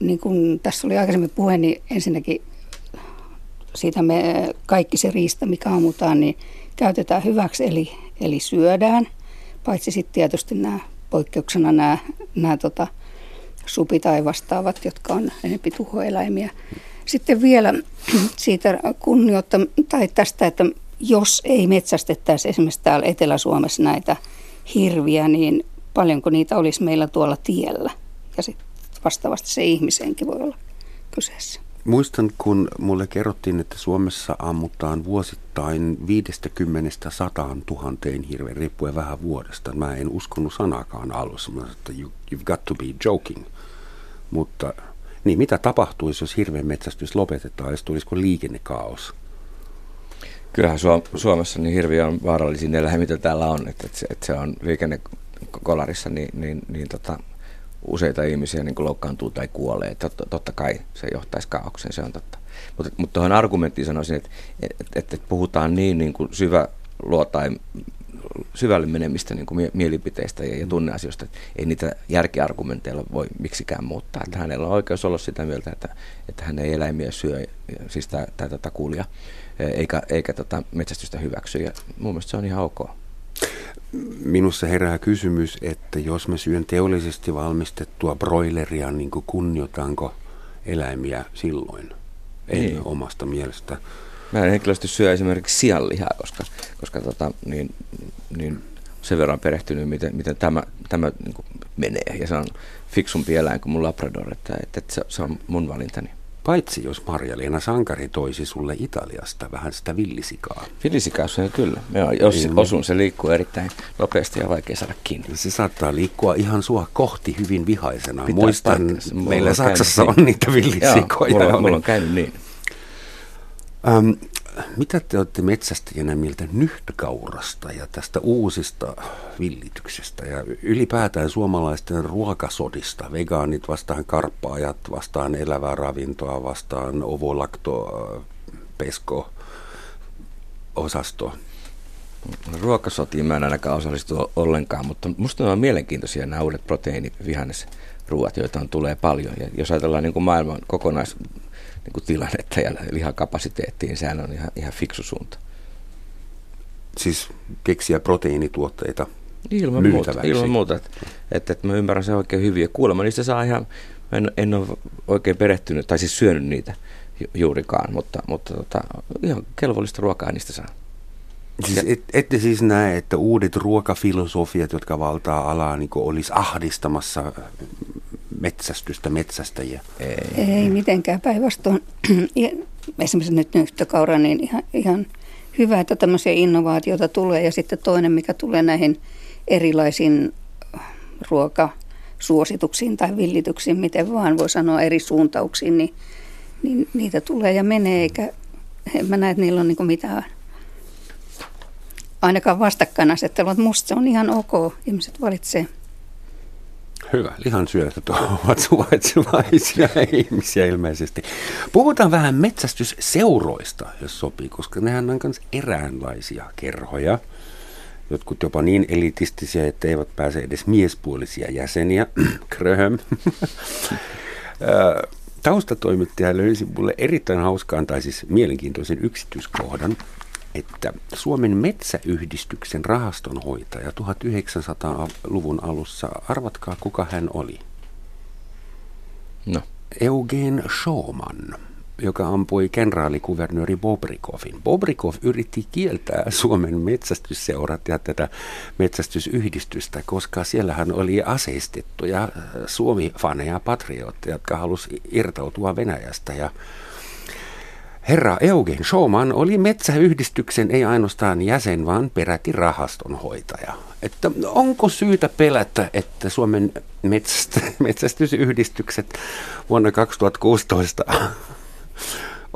niin kun tässä oli aikaisemmin puhe, niin ensinnäkin siitä me kaikki se riista, mikä ammutaan, niin käytetään hyväksi, eli, eli syödään. Paitsi sitten tietysti nämä poikkeuksena nämä, nämä tota, supi tai vastaavat, jotka on enempi tuhoeläimiä. Sitten vielä siitä kunnioitta, tai tästä, että jos ei metsästettäisi esimerkiksi täällä Etelä-Suomessa näitä hirviä, niin paljonko niitä olisi meillä tuolla tiellä. Ja sitten vastaavasti se ihmisenkin voi olla kyseessä. Muistan, kun mulle kerrottiin, että Suomessa ammutaan vuosittain 50 100 tuhanteen hirveän, riippuen vähän vuodesta. Mä en uskonut sanakaan alussa. Mä sanoin, että you, you've got to be joking. Mutta niin, mitä tapahtuisi, jos hirveän metsästys lopetetaan, jos tulisiko liikennekaos? Kyllähän Suomessa niin hirviö on vaarallisin eläin, mitä täällä on. Että, että, se, että se on liikennekolarissa, niin, niin, niin tota, useita ihmisiä niin loukkaantuu tai kuolee. Totta, totta kai se johtaisi kaaukseen, se on totta. Mutta, mutta tuohon argumenttiin sanoisin, että, että, että puhutaan niin, niin kuin syvä luotain syvälle menemistä niin kuin mielipiteistä ja, ja tunneasioista. Että ei niitä järkiargumenteilla voi miksikään muuttaa. Että hänellä on oikeus olla sitä mieltä, että, että hän ei eläimiä syö, siis tämä tota, kuulija, eikä, eikä tota, metsästystä hyväksy. Ja mun mielestä se on ihan ok. Minussa herää kysymys, että jos mä syön teollisesti valmistettua broileria, niin kunnioitanko eläimiä silloin? Ei niin. omasta mielestä. Mä en henkilöisesti syö esimerkiksi sianlihaa, koska, koska tota, niin, niin sen verran perehtynyt, miten, miten tämä, tämä niin menee. Ja se on fiksumpi eläin kuin mun labrador, että, että se, se on mun valintani. Paitsi jos Marja-Leena Sankari toisi sulle Italiasta vähän sitä villisikaa. Villisikaa se on kyllä. Joo, jos niin, osun, se liikkuu erittäin nopeasti ja vaikea saada kiinni. Se saattaa liikkua ihan sua kohti hyvin vihaisena. Pitää Muistan, meillä Saksassa on niitä villisikoja. Joo, mulla, mulla on käynyt niin. Ähm, mitä te olette metsästäjänä mieltä nyhtökaurasta ja tästä uusista villityksestä ja ylipäätään suomalaisten ruokasodista? Vegaanit vastaan karppaajat, vastaan elävää ravintoa, vastaan ovolakto, pesko, osasto. Ruokasotiin mä en ainakaan osallistu ollenkaan, mutta musta ne on mielenkiintoisia nämä uudet proteiinivihannesruuat, joita on tulee paljon. Ja jos ajatellaan niin kuin maailman kokonais niin kuin tilannetta ja lihakapasiteettiin, sehän on ihan, ihan fiksu suunta. Siis keksiä proteiinituotteita Ilman muuta, ilman muuta. Että, että, että mä ymmärrän sen oikein hyvin. Ja kuulemma niistä saa ihan, mä en, en ole oikein perehtynyt, tai siis syönyt niitä juurikaan, mutta, mutta tota, ihan kelvollista ruokaa niistä saa. Siis et, ette siis näe, että uudet ruokafilosofiat, jotka valtaa alaa, niin olisi ahdistamassa metsästystä, metsästäjiä? Ei, Ei mitenkään päinvastoin. Esimerkiksi nyt nyhtökaura, niin ihan, ihan hyvä, että tämmöisiä innovaatioita tulee. Ja sitten toinen, mikä tulee näihin erilaisiin ruokasuosituksiin tai villityksiin, miten vaan voi sanoa eri suuntauksiin, niin, niin niitä tulee ja menee, eikä en mä näe, että niillä on niin mitään ainakaan vastakkainasettelua, mutta musta se on ihan ok, ihmiset valitsee. Hyvä. Lihansyöjät ovat suvaitsevaisia ihmisiä ilmeisesti. Puhutaan vähän metsästysseuroista, jos sopii, koska nehän on myös eräänlaisia kerhoja. Jotkut jopa niin elitistisiä, että eivät pääse edes miespuolisia jäseniä. Kröhöm. Taustatoimittaja löysi mulle erittäin hauskaan tai siis mielenkiintoisen yksityiskohdan että Suomen metsäyhdistyksen rahastonhoitaja 1900-luvun alussa, arvatkaa kuka hän oli? No. Eugen Schaumann, joka ampui kenraalikuvernööri Bobrikovin. Bobrikov yritti kieltää Suomen metsästysseurat ja tätä metsästysyhdistystä, koska siellähän oli aseistettuja Suomi-faneja, patriotteja, jotka halusivat irtautua Venäjästä ja Herra Eugen Schumann oli metsäyhdistyksen ei ainoastaan jäsen, vaan peräti rahastonhoitaja. Että onko syytä pelätä, että Suomen metsästysyhdistykset vuonna 2016,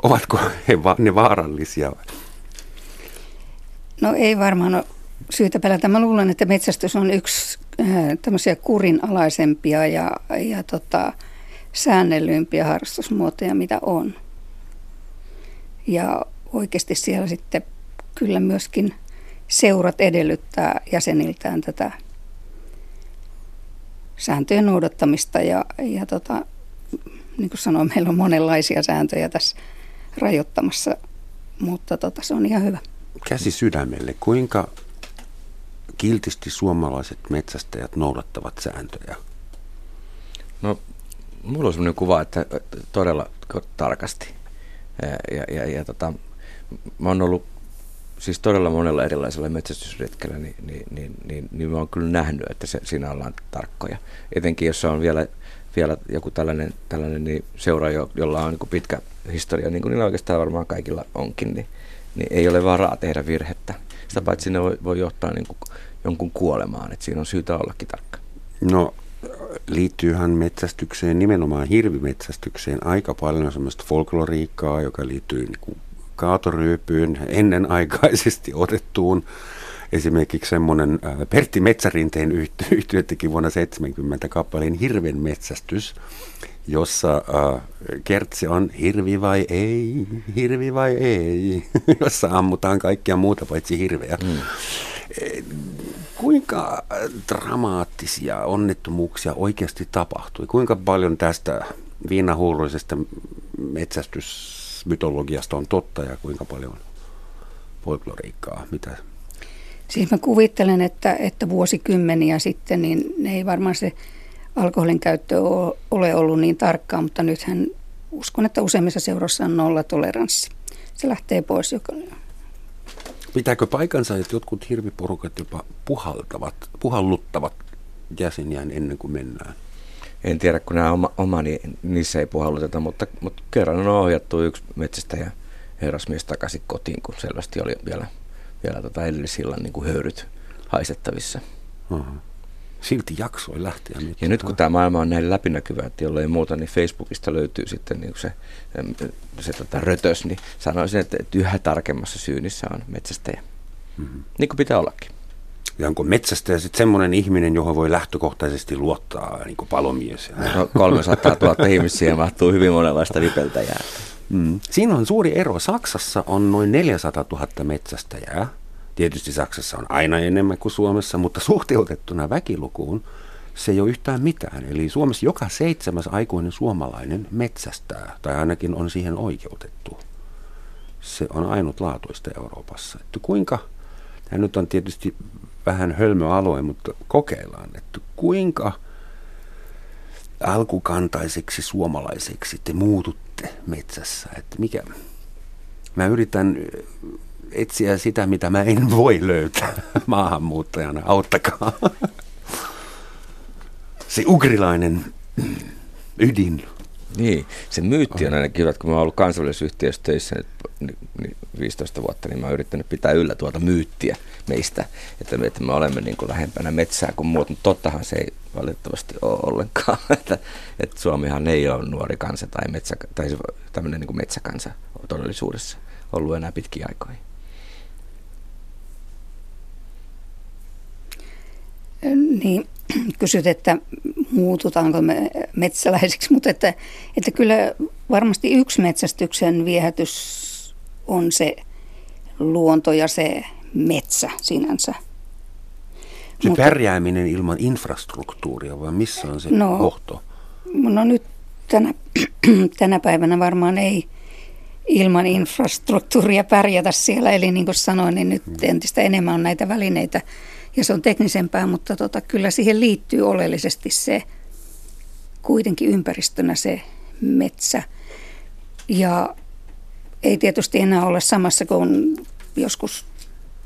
ovatko he va- ne vaarallisia? No ei varmaan ole syytä pelätä. Mä luulen, että metsästys on yksi äh, tämmöisiä kurinalaisempia ja, ja tota, säännellympiä harrastusmuotoja, mitä on. Ja oikeasti siellä sitten kyllä myöskin seurat edellyttää jäseniltään tätä sääntöjen noudattamista ja, ja tota, niin kuin sanoin, meillä on monenlaisia sääntöjä tässä rajoittamassa, mutta tota, se on ihan hyvä. Käsi sydämelle, kuinka kiltisti suomalaiset metsästäjät noudattavat sääntöjä? No, mulla on sellainen kuva, että todella tarkasti. Ja, ja, ja tota, mä oon ollut siis todella monella erilaisella metsästysretkellä, niin, niin, niin, niin, niin mä oon kyllä nähnyt, että se, siinä ollaan tarkkoja. Etenkin jos on vielä, vielä joku tällainen, tällainen niin seura, jolla on niin pitkä historia, niin kuin niillä oikeastaan varmaan kaikilla onkin, niin, niin ei ole varaa tehdä virhettä. Sitä paitsi ne voi, voi johtaa niin kuin jonkun kuolemaan, että siinä on syytä ollakin tarkka. No liittyyhän metsästykseen, nimenomaan hirvimetsästykseen, aika paljon semmoista folkloriikkaa, joka liittyy niin kuin kaatoryypyyn ennenaikaisesti otettuun. Esimerkiksi semmoinen Pertti Metsärinteen yhtiö teki vuonna 70 kappaleen Hirven metsästys, jossa äh, kertsi on hirvi vai ei, hirvi vai ei, jossa ammutaan kaikkia muuta paitsi hirveä. Mm Kuinka dramaattisia onnettomuuksia oikeasti tapahtui? Kuinka paljon tästä viinahuuruisesta metsästysmytologiasta on totta ja kuinka paljon folkloriikkaa? Mitä? Siis mä kuvittelen, että, että vuosikymmeniä sitten niin ei varmaan se alkoholin käyttö ole ollut niin tarkkaa, mutta nythän uskon, että useimmissa seuroissa on nolla toleranssi. Se lähtee pois joka, Pitääkö paikansa, että jotkut hirviporukat jopa puhaltavat, puhalluttavat jäseniään ennen kuin mennään? En tiedä, kun nämä oma, oma niin niissä ei puhalluteta, mutta, mutta kerran on ohjattu yksi metsästä ja herrasmies takaisin kotiin, kun selvästi oli vielä, vielä tota edellisillan niin kuin höyryt haisettavissa. Uh-huh silti jaksoi lähteä. Nyt. Ja nyt kun tämä maailma on näin läpinäkyvä, että jollei muuta, niin Facebookista löytyy sitten niin se, se tota rötös, niin sanoisin, että, yhä tarkemmassa syynissä on metsästäjä. Mm-hmm. Niin kuin pitää ollakin. Ja onko metsästäjä sitten semmoinen ihminen, johon voi lähtökohtaisesti luottaa, niin kuin palomies? No 300 000 ihmisiä mahtuu hyvin monenlaista vipeltäjää. Mm. Siinä on suuri ero. Saksassa on noin 400 000 metsästäjää Tietysti Saksassa on aina enemmän kuin Suomessa, mutta suhteutettuna väkilukuun se ei ole yhtään mitään. Eli Suomessa joka seitsemäs aikuinen suomalainen metsästää, tai ainakin on siihen oikeutettu. Se on ainutlaatuista Euroopassa. Että kuinka, tämä nyt on tietysti vähän hölmöalue, mutta kokeillaan, että kuinka alkukantaiseksi suomalaiseksi te muututte metsässä. Että mikä, mä yritän etsiä sitä, mitä mä en voi löytää maahanmuuttajana. Auttakaa. Se ugrilainen ydin. Niin, se myytti on ainakin hyvä, kun mä oon ollut kansainvälisessä nyt 15 vuotta, niin mä oon yrittänyt pitää yllä tuota myyttiä meistä, että me, että me olemme niin kuin lähempänä metsää kuin muut, mutta tottahan se ei valitettavasti ole ollenkaan, että, että Suomihan ei ole nuori kansa tai, metsä, tai tämmöinen niin kuin metsäkansa todellisuudessa ollut enää pitkiä aikoja. Niin, kysyt, että muututaanko me metsäläisiksi, mutta että, että kyllä varmasti yksi metsästyksen viehätys on se luonto ja se metsä sinänsä. Se mutta, pärjääminen ilman infrastruktuuria, vai missä on se no, kohto? No nyt tänä, tänä päivänä varmaan ei ilman infrastruktuuria pärjätä siellä. Eli niin kuin sanoin, niin nyt entistä enemmän on näitä välineitä ja se on teknisempää, mutta tota, kyllä siihen liittyy oleellisesti se kuitenkin ympäristönä se metsä. Ja ei tietysti enää ole samassa kuin joskus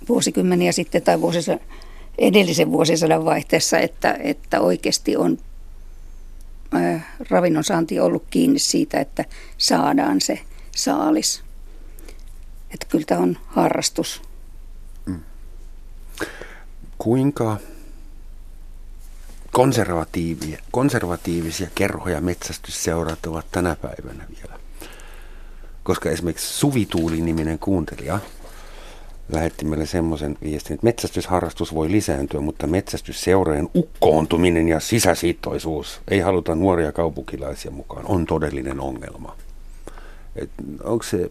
vuosikymmeniä sitten tai vuosisadan, edellisen vuosisadan vaihteessa, että, että oikeasti on ravinnon saanti ollut kiinni siitä, että saadaan se saalis. Että kyllä tämä on harrastus kuinka konservatiivia, konservatiivisia kerhoja metsästysseurat ovat tänä päivänä vielä. Koska esimerkiksi Suvituuli-niminen kuuntelija lähetti meille semmoisen viestin, että metsästysharrastus voi lisääntyä, mutta metsästysseurojen ukkoontuminen ja sisäsiittoisuus, ei haluta nuoria kaupunkilaisia mukaan, on todellinen ongelma. Et onko se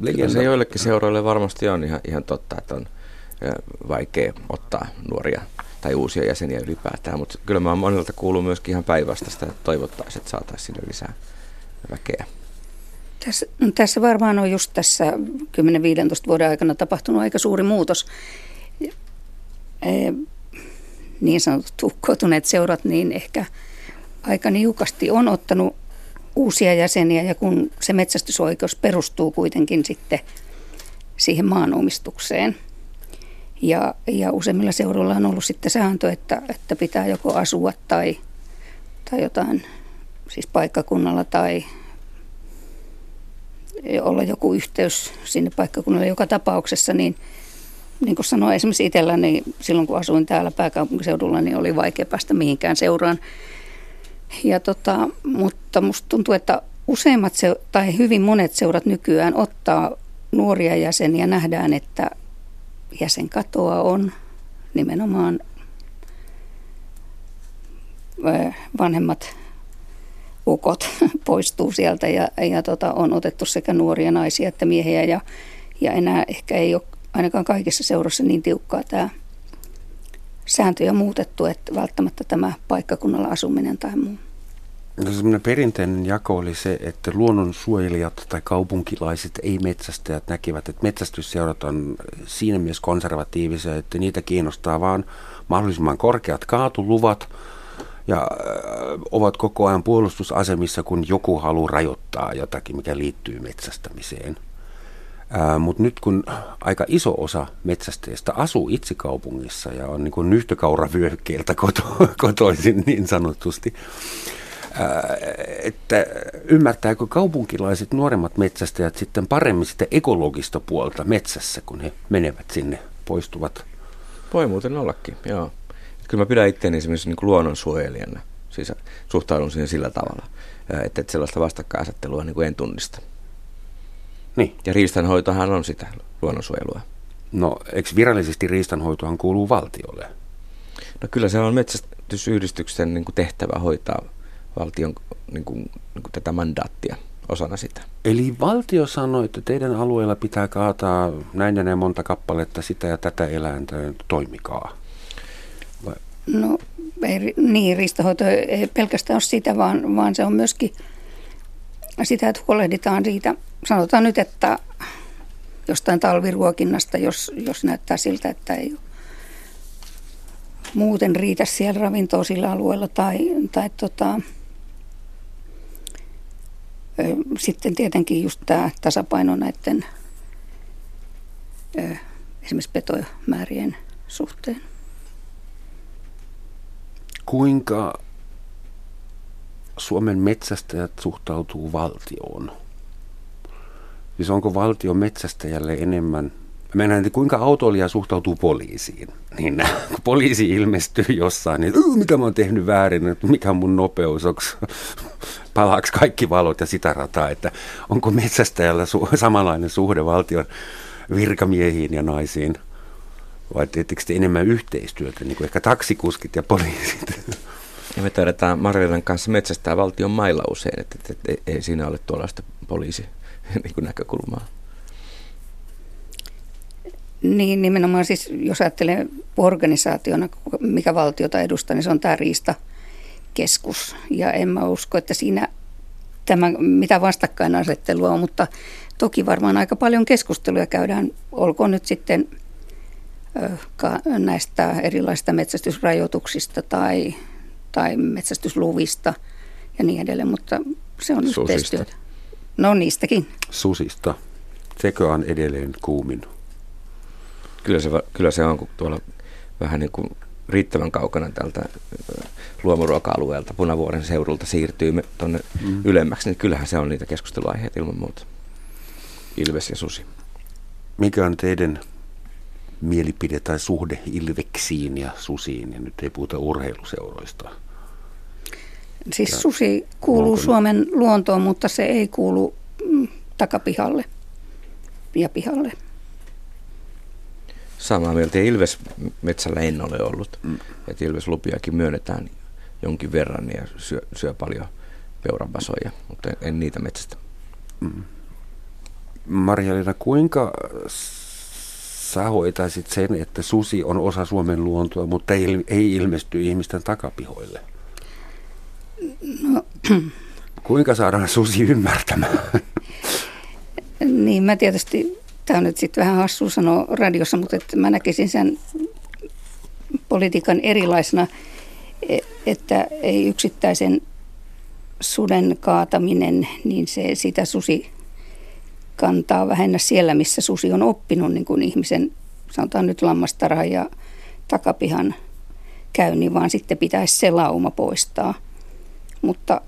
legenda? Se joillekin seuroille varmasti on ihan, ihan totta, että on – vaikea ottaa nuoria tai uusia jäseniä ylipäätään, mutta kyllä mä monelta kuuluu myöskin ihan päinvastaista, että toivottaisiin, että saataisiin sinne lisää väkeä. Tässä, no tässä varmaan on just tässä 10-15 vuoden aikana tapahtunut aika suuri muutos. E, niin sanotut tukkoutuneet seurat, niin ehkä aika niukasti on ottanut uusia jäseniä ja kun se metsästysoikeus perustuu kuitenkin sitten siihen maanomistukseen – ja, ja useimmilla seuroilla on ollut sitten sääntö, että, että pitää joko asua tai, tai jotain, siis paikkakunnalla tai olla joku yhteys sinne paikkakunnalle joka tapauksessa, niin niin kuin sanoin esimerkiksi itsellä, niin silloin kun asuin täällä pääkaupunkiseudulla, niin oli vaikea päästä mihinkään seuraan. Ja tota, mutta musta tuntuu, että useimmat se, tai hyvin monet seurat nykyään ottaa nuoria jäseniä. Nähdään, että jäsenkatoa on nimenomaan vanhemmat ukot poistuu sieltä ja, ja tota, on otettu sekä nuoria naisia että miehiä ja, ja enää ehkä ei ole ainakaan kaikissa seurassa niin tiukkaa tämä sääntöjä muutettu, että välttämättä tämä paikkakunnalla asuminen tai muu. No perinteinen jako oli se, että luonnonsuojelijat tai kaupunkilaiset, ei metsästäjät näkivät, että metsästysseurat on siinä mielessä konservatiivisia, että niitä kiinnostaa vaan mahdollisimman korkeat kaatuluvat ja äh, ovat koko ajan puolustusasemissa, kun joku haluaa rajoittaa jotakin, mikä liittyy metsästämiseen. Mutta nyt kun aika iso osa metsästäjistä asuu itse kaupungissa ja on niin nyhtökauravyöhykkeeltä koto, kotoisin niin sanotusti, että ymmärtääkö kaupunkilaiset nuoremmat metsästäjät sitten paremmin sitä ekologista puolta metsässä, kun he menevät sinne, poistuvat? Voi muuten ollakin, joo. Kyllä mä pidän itseäni esimerkiksi niin luonnonsuojelijana, siis suhtaudun siihen sillä tavalla, että, että sellaista vastakkainasettelua niin kuin en tunnista. Niin. Ja riistanhoitohan on sitä luonnonsuojelua. No, eikö virallisesti riistanhoitohan kuuluu valtiolle? No kyllä se on metsästysyhdistyksen niin kuin tehtävä hoitaa valtion niin kuin, niin kuin tätä mandaattia osana sitä. Eli valtio sanoi, että teidän alueella pitää kaataa näin ja näin monta kappaletta sitä ja tätä eläintä, toimikaa. Vai? No ei, niin, riistahoito ei pelkästään ole sitä, vaan, vaan se on myöskin sitä, että huolehditaan siitä, sanotaan nyt, että jostain talviruokinnasta, jos, jos näyttää siltä, että ei muuten riitä siellä ravintoa sillä alueella tai, tai tota, sitten tietenkin just tämä tasapaino näiden esimerkiksi petomäärien suhteen. Kuinka Suomen metsästäjät suhtautuu valtioon? Siis onko valtio metsästäjälle enemmän Mennään, että kuinka autoilija suhtautuu poliisiin. Niin kun poliisi ilmestyy jossain, niin mitä mä oon tehnyt väärin, mikä on mun nopeus, onko palaaks kaikki valot ja sitä rataa, että onko metsästäjällä su- samanlainen suhde valtion virkamiehiin ja naisiin, vai teettekö te enemmän yhteistyötä, niin kuin ehkä taksikuskit ja poliisit? Ja me taidetaan Marjelen kanssa metsästää valtion mailla usein, että, että, että ei siinä ole tuollaista poliisi niin kuin näkökulmaa. Niin, nimenomaan siis jos ajattelee organisaationa, mikä valtiota edustaa, niin se on tämä riistakeskus. Ja en mä usko, että siinä tämä, mitä vastakkainasettelua on, mutta toki varmaan aika paljon keskusteluja käydään, olkoon nyt sitten näistä erilaisista metsästysrajoituksista tai, tai metsästysluvista ja niin edelleen, mutta se on Susista. yhteistyötä. No niistäkin. Susista. Sekö on edelleen kuumin Kyllä se, kyllä se on, kun tuolla vähän niin kuin riittävän kaukana tältä luomuruoka-alueelta Punavuoren seudulta siirtyy tuonne mm. ylemmäksi, niin kyllähän se on niitä keskusteluaiheita ilman muuta. Ilves ja susi. Mikä on teidän mielipide tai suhde Ilveksiin ja susiin, ja nyt ei puhuta urheiluseuroista? Siis ja susi kuuluu onko... Suomen luontoon, mutta se ei kuulu mm, takapihalle ja pihalle samaa mieltä. Ja Ilves metsällä en ole ollut. Mm. Että Ilves lupiakin myönnetään jonkin verran ja syö, syö paljon peurapasoja, mutta en, en niitä metsästä. Mm. Marjalina, kuinka sä hoitaisit sen, että susi on osa Suomen luontoa, mutta ei, ei ilmesty ihmisten takapihoille? No. Kuinka saadaan susi ymmärtämään? Niin, mä tietysti Tämä on nyt sitten vähän hassu sanoa radiossa, mutta että mä näkisin sen politiikan erilaisena, e, että ei yksittäisen suden kaataminen, niin se sitä susi kantaa vähennä siellä, missä susi on oppinut niin kuin ihmisen, sanotaan nyt lammastarha ja takapihan käynnin, vaan sitten pitäisi se lauma poistaa. Mutta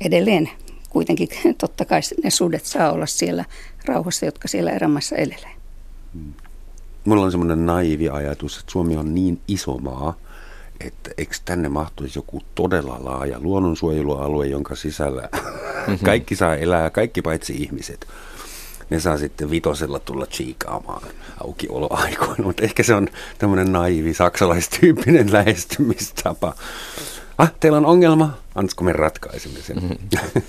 edelleen kuitenkin totta kai ne sudet saa olla siellä rauhassa, jotka siellä erämässä elelee. Hmm. Mulla on semmoinen naivi ajatus, että Suomi on niin iso maa, että eikö tänne mahtuisi joku todella laaja luonnonsuojelualue, jonka sisällä mm-hmm. kaikki saa elää, kaikki paitsi ihmiset. Ne saa sitten vitosella tulla chiikaamaan aukioloaikoina, mutta ehkä se on tämmöinen naivi saksalaistyyppinen lähestymistapa. Ah, teillä on ongelma, antaisiko me ratkaisemme sen? Mm-hmm.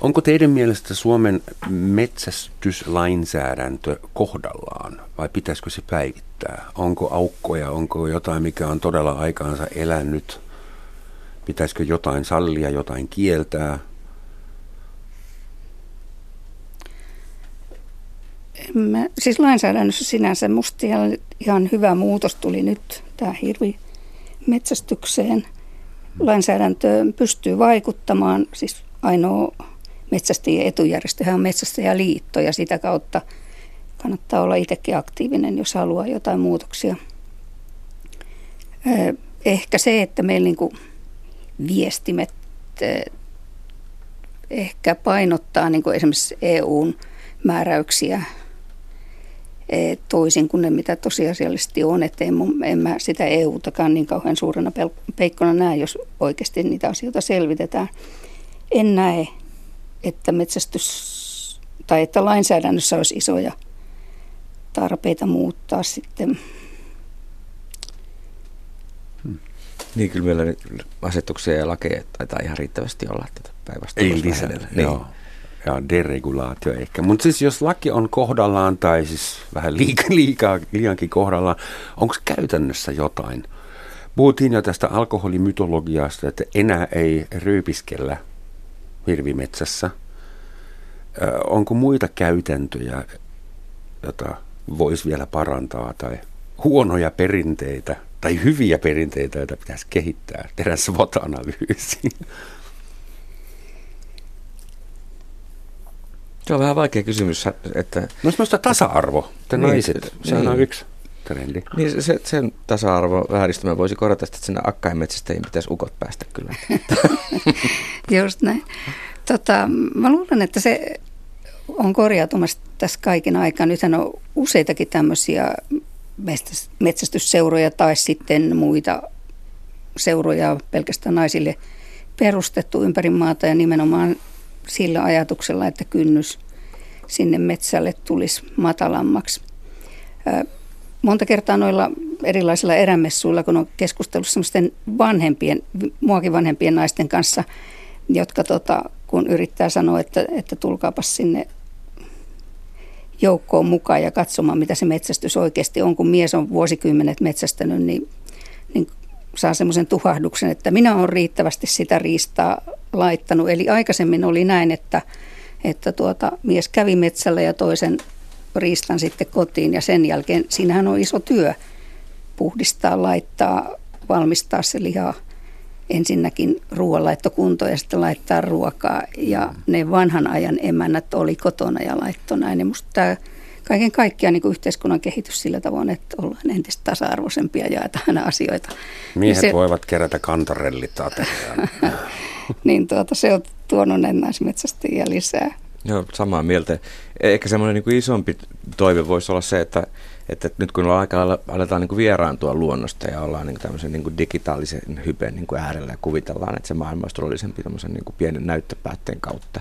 Onko teidän mielestä Suomen metsästyslainsäädäntö kohdallaan vai pitäisikö se päivittää? Onko aukkoja, onko jotain, mikä on todella aikaansa elänyt? Pitäisikö jotain sallia, jotain kieltää? Mä, siis lainsäädännössä sinänsä musta ihan hyvä muutos tuli nyt tämä hirvi metsästykseen. Lainsäädäntöön pystyy vaikuttamaan, siis ainoa metsästäjien etujärjestö on metsästäjäliitto ja sitä kautta kannattaa olla itsekin aktiivinen, jos haluaa jotain muutoksia. Ehkä se, että meillä niin viestimet ehkä painottaa niin kuin esimerkiksi EUn määräyksiä toisin kuin ne, mitä tosiasiallisesti on. Että en, en mä sitä EU-takaan niin kauhean suurena peikkona näe, jos oikeasti niitä asioita selvitetään. En näe, että metsästys tai että lainsäädännössä olisi isoja tarpeita muuttaa sitten. Hmm. Niin kyllä meillä asetuksia ja lakeja taitaa ihan riittävästi olla tätä päivästä. Ei lisää, niin. joo ja deregulaatio ehkä. Mutta siis jos laki on kohdallaan tai siis vähän liika, liikaa, liiankin kohdallaan, onko käytännössä jotain? Puhuttiin jo tästä alkoholimytologiasta, että enää ei ryypiskellä hirvimetsässä. Ö, onko muita käytäntöjä, joita voisi vielä parantaa tai huonoja perinteitä tai hyviä perinteitä, joita pitäisi kehittää? Tehdään SWOT-analyysi. Se on vähän vaikea kysymys. Että, no semmoista tasa-arvo, te niin, naiset, sehän niin. on yksi trendi. Niin se, sen tasa-arvo vääristymä voisi korjata, että sinne akkainmetsästä ei pitäisi ukot päästä kyllä. Just näin. Tota, mä luulen, että se on korjautumassa tässä kaiken aikaa. Nythän on useitakin tämmöisiä metsästysseuroja tai sitten muita seuroja pelkästään naisille perustettu ympäri maata ja nimenomaan sillä ajatuksella, että kynnys sinne metsälle tulisi matalammaksi. Monta kertaa noilla erilaisilla erämessuilla, kun on keskustellut semmoisten vanhempien, muakin vanhempien naisten kanssa, jotka tota, kun yrittää sanoa, että, että tulkaapas sinne joukkoon mukaan ja katsomaan, mitä se metsästys oikeasti on. Kun mies on vuosikymmenet metsästänyt, niin, niin saa semmoisen tuhahduksen, että minä olen riittävästi sitä riistaa laittanut. Eli aikaisemmin oli näin, että, että tuota, mies kävi metsällä ja toisen riistan sitten kotiin ja sen jälkeen siinähän on iso työ puhdistaa, laittaa, valmistaa se liha ensinnäkin ruoanlaittokunto ja sitten laittaa ruokaa. Ja ne vanhan ajan emännät oli kotona ja laittoi näin. Ja musta tämä kaiken kaikkiaan niin yhteiskunnan kehitys sillä tavoin, että ollaan entistä tasa-arvoisempia ja jaetaan asioita. Miehet se, voivat kerätä kantarellit niin tuota, se on tuonut naismetsästäjiä lisää. Joo, samaa mieltä. Ehkä semmoinen niin isompi toive voisi olla se, että, että nyt kun aika aletaan niin vieraantua luonnosta ja ollaan niin tämmöisen niin digitaalisen hypen niin äärellä ja kuvitellaan, että se maailma olisi todellisempi niin pienen näyttöpäätteen kautta,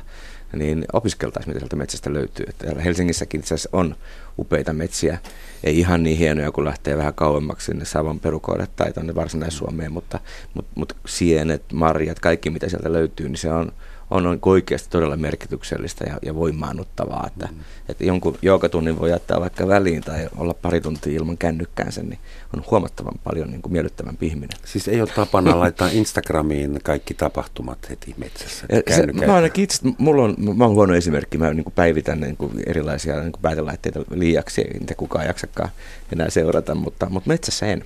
niin opiskeltaisiin, mitä sieltä metsästä löytyy. Että Helsingissäkin itse on upeita metsiä, ei ihan niin hienoja, kun lähtee vähän kauemmaksi sinne Savon perukoille tai tuonne Varsinais-Suomeen, mutta, mutta, mutta sienet, marjat, kaikki mitä sieltä löytyy, niin se on, on oikeasti todella merkityksellistä ja, ja voimaannuttavaa, että, mm. että jonkun joogatunnin voi jättää vaikka väliin tai olla pari tuntia ilman kännykkäänsä, niin on huomattavan paljon niin kuin miellyttävämpi ihminen. Siis ei ole tapana laittaa Instagramiin kaikki tapahtumat heti metsässä. Se, mä ainakin itse, mulla on, mä olen huono esimerkki, mä niin kuin päivitän niin kuin erilaisia niin kuin päätelaitteita liiaksi, ei niitä kukaan jaksakaan enää seurata, mutta, mutta metsässä en.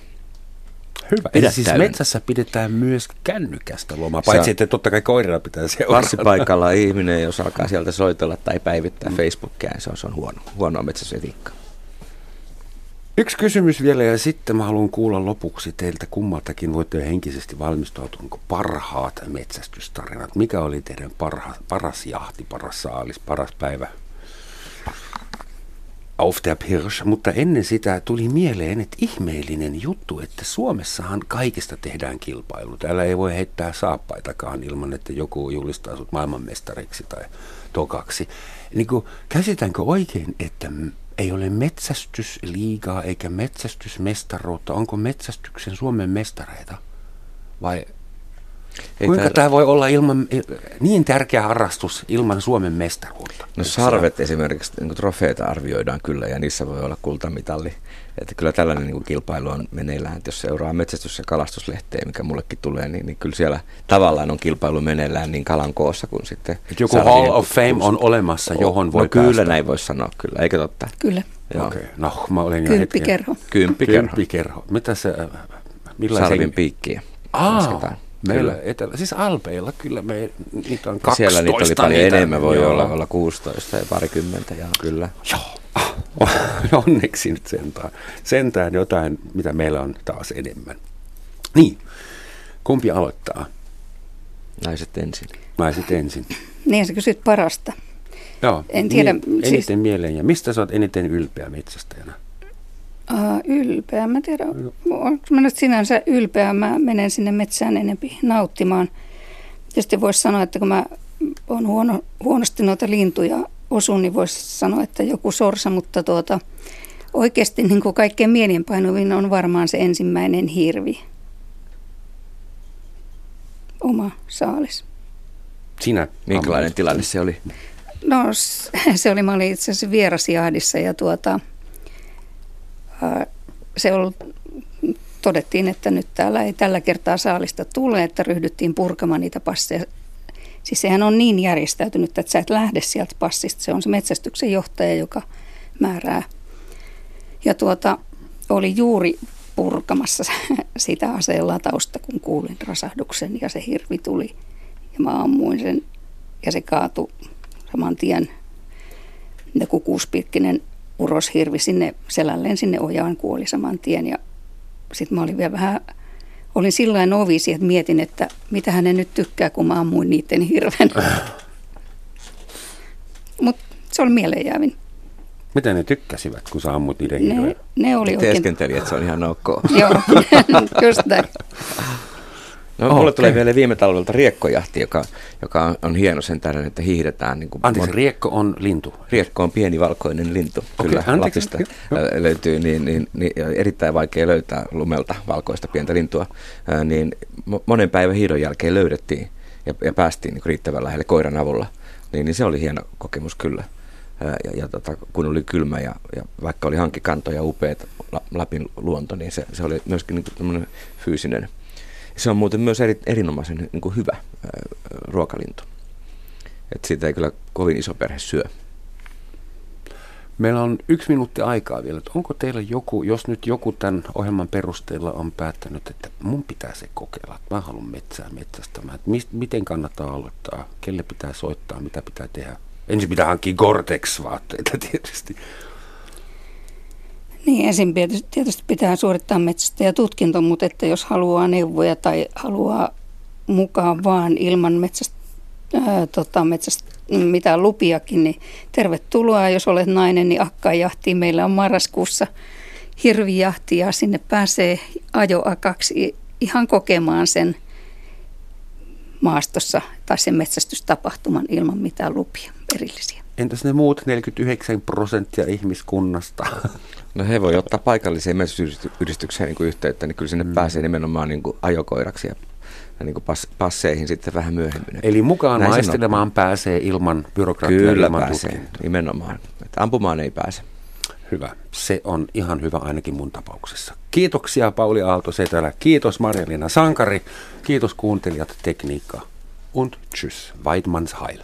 Hyvä. Eli siis metsässä pidetään myös kännykästä lomaa, paitsi että totta kai koirilla pitää seurata. Passipaikalla ihminen, jos alkaa sieltä soitella tai päivittää mm. Facebookia, niin se on, se on huono, huonoa metsäsetiikkaa. Yksi kysymys vielä ja sitten mä haluan kuulla lopuksi teiltä kummaltakin. Voitte henkisesti valmistautua parhaat metsästystarinat. Mikä oli teidän parha, paras jahti, paras saalis, paras päivä auf der Pirsch, mutta ennen sitä tuli mieleen, että ihmeellinen juttu, että Suomessahan kaikesta tehdään kilpailu. Täällä ei voi heittää saappaitakaan ilman, että joku julistaa sut maailmanmestariksi tai tokaksi. Niin kuin, käsitänkö oikein, että ei ole metsästysliigaa eikä metsästysmestaruutta? Onko metsästyksen Suomen mestareita? Vai Ei Kuinka tämä voi olla ilman, niin tärkeä harrastus ilman Suomen mestaruutta? No sarvet esimerkiksi, niin trofeita arvioidaan kyllä ja niissä voi olla kultamitalli. Että kyllä tällainen niin kilpailu on meneillään. Että jos seuraa metsästys- ja kalastuslehteä, mikä mullekin tulee, niin, niin kyllä siellä tavallaan on kilpailu meneillään niin kalan koossa kuin sitten... Et joku Hall of Fame on olemassa, johon voi no, kyllä päästä. näin voisi sanoa, kyllä. Eikö totta? Kyllä. Okei, okay. no mä olin jo Kymppikerho. Kymppikerho. Kymppikerho. Mitä se... Millaisia... Sarvin piikkiä. Aa, Meillä kyllä. etelä, siis Alpeilla kyllä me, niitä on 12. Siellä niitä oli paljon niitä, enemmän, voi joo. olla, olla 16 ja parikymmentä, ja kyllä. Joo, ah, onneksi nyt sentään, sentään jotain, mitä meillä on taas enemmän. Niin, kumpi aloittaa? Naiset ensin. Naiset ensin. Niin, sä kysyt parasta. Joo, en tiedä. Niin, siis... Eniten mieleen, ja mistä sä oot eniten ylpeä metsästäjänä? Uh, ylpeä. Mä tiedän, onko mä nyt sinänsä ylpeä. Mä menen sinne metsään enempi nauttimaan. Tietysti voisi sanoa, että kun mä oon huono, huonosti noita lintuja osun, niin voisi sanoa, että joku sorsa, mutta tuota, oikeasti niin kuin kaikkein mielenpainuvin on varmaan se ensimmäinen hirvi. Oma saalis. Sinä? Minkälainen tilanne se oli? No se oli, mä olin itse asiassa vierasjahdissa ja tuota, se ollut, todettiin, että nyt täällä ei tällä kertaa saalista tule, että ryhdyttiin purkamaan niitä passeja. Siis sehän on niin järjestäytynyt, että sä et lähde sieltä passista. Se on se metsästyksen johtaja, joka määrää. Ja tuota, oli juuri purkamassa sitä aseen latausta, kun kuulin rasahduksen ja se hirvi tuli. Ja mä ammuin sen ja se kaatui saman tien. Joku kuuspilkkinen uroshirvi sinne selälleen sinne ojaan kuoli saman tien. Ja sitten mä olin vielä vähän, olin sillä novisi, että mietin, että mitä hänen nyt tykkää, kun mä ammuin niiden hirven. Mutta se oli mieleenjäävin. Mitä ne tykkäsivät, kun sä ammut niiden ne, hirven? Ne oli oikein... Teeskenteli, että se on ihan ok. Joo, just näin. No, okay. mulle tulee vielä viime talvelta riekkojahti, joka, joka on, on hieno sen tähden, että hiihdetään. Niin kuin Anteeksi, mon... riekko on lintu? Riekko on pieni valkoinen lintu, okay, kyllä anteeksi, Lapista okay. löytyy, niin, niin, niin, erittäin vaikea löytää lumelta valkoista pientä lintua. Ää, niin monen päivän hiidon jälkeen löydettiin ja, ja päästiin niin riittävän lähelle koiran avulla. Niin, niin se oli hieno kokemus kyllä. Ää, ja, ja tota, kun oli kylmä ja, ja vaikka oli hankkikanto ja upeat Lapin luonto, niin se, se oli myöskin niin fyysinen se on muuten myös eri, erinomaisen niin kuin hyvä ää, ruokalintu. Et siitä ei kyllä kovin iso perhe syö. Meillä on yksi minuutti aikaa vielä. Onko teillä joku, jos nyt joku tämän ohjelman perusteella on päättänyt, että mun pitää se kokeilla, että mä haluan metsää metsästämään. Että miten kannattaa aloittaa, kelle pitää soittaa, mitä pitää tehdä? Ensin pitää hankkia Gore-Tex-vaatteita tietysti. Niin, ensin tietysti pitää suorittaa ja tutkinto, mutta että jos haluaa neuvoja tai haluaa mukaan vaan ilman metsästä, ää, tota, metsästä mitään lupiakin, niin tervetuloa. Jos olet nainen, niin jahtiin. Meillä on marraskuussa hirvijahti ja sinne pääsee ajoakaksi ihan kokemaan sen maastossa tai sen metsästystapahtuman ilman mitään lupia erillisiä. Entäs ne muut 49 prosenttia ihmiskunnasta? No he voi ottaa paikalliseen metsästysyhdistykseen niin yhteyttä, niin kyllä sinne mm. pääsee nimenomaan niin kuin ajokoiraksi ja, niin kuin pass, passeihin sitten vähän myöhemmin. Eli mukaan Näin maistelemaan pääsee ilman byrokratiaa, Kyllä ilman pääsee, tutkintaa. nimenomaan. Että ampumaan ei pääse. Hyvä. Se on ihan hyvä ainakin mun tapauksessa. Kiitoksia Pauli Aalto-Setälä. Kiitos Marjalina Sankari. Kiitos kuuntelijat tekniikka. Und tschüss. Weidmanns Heil.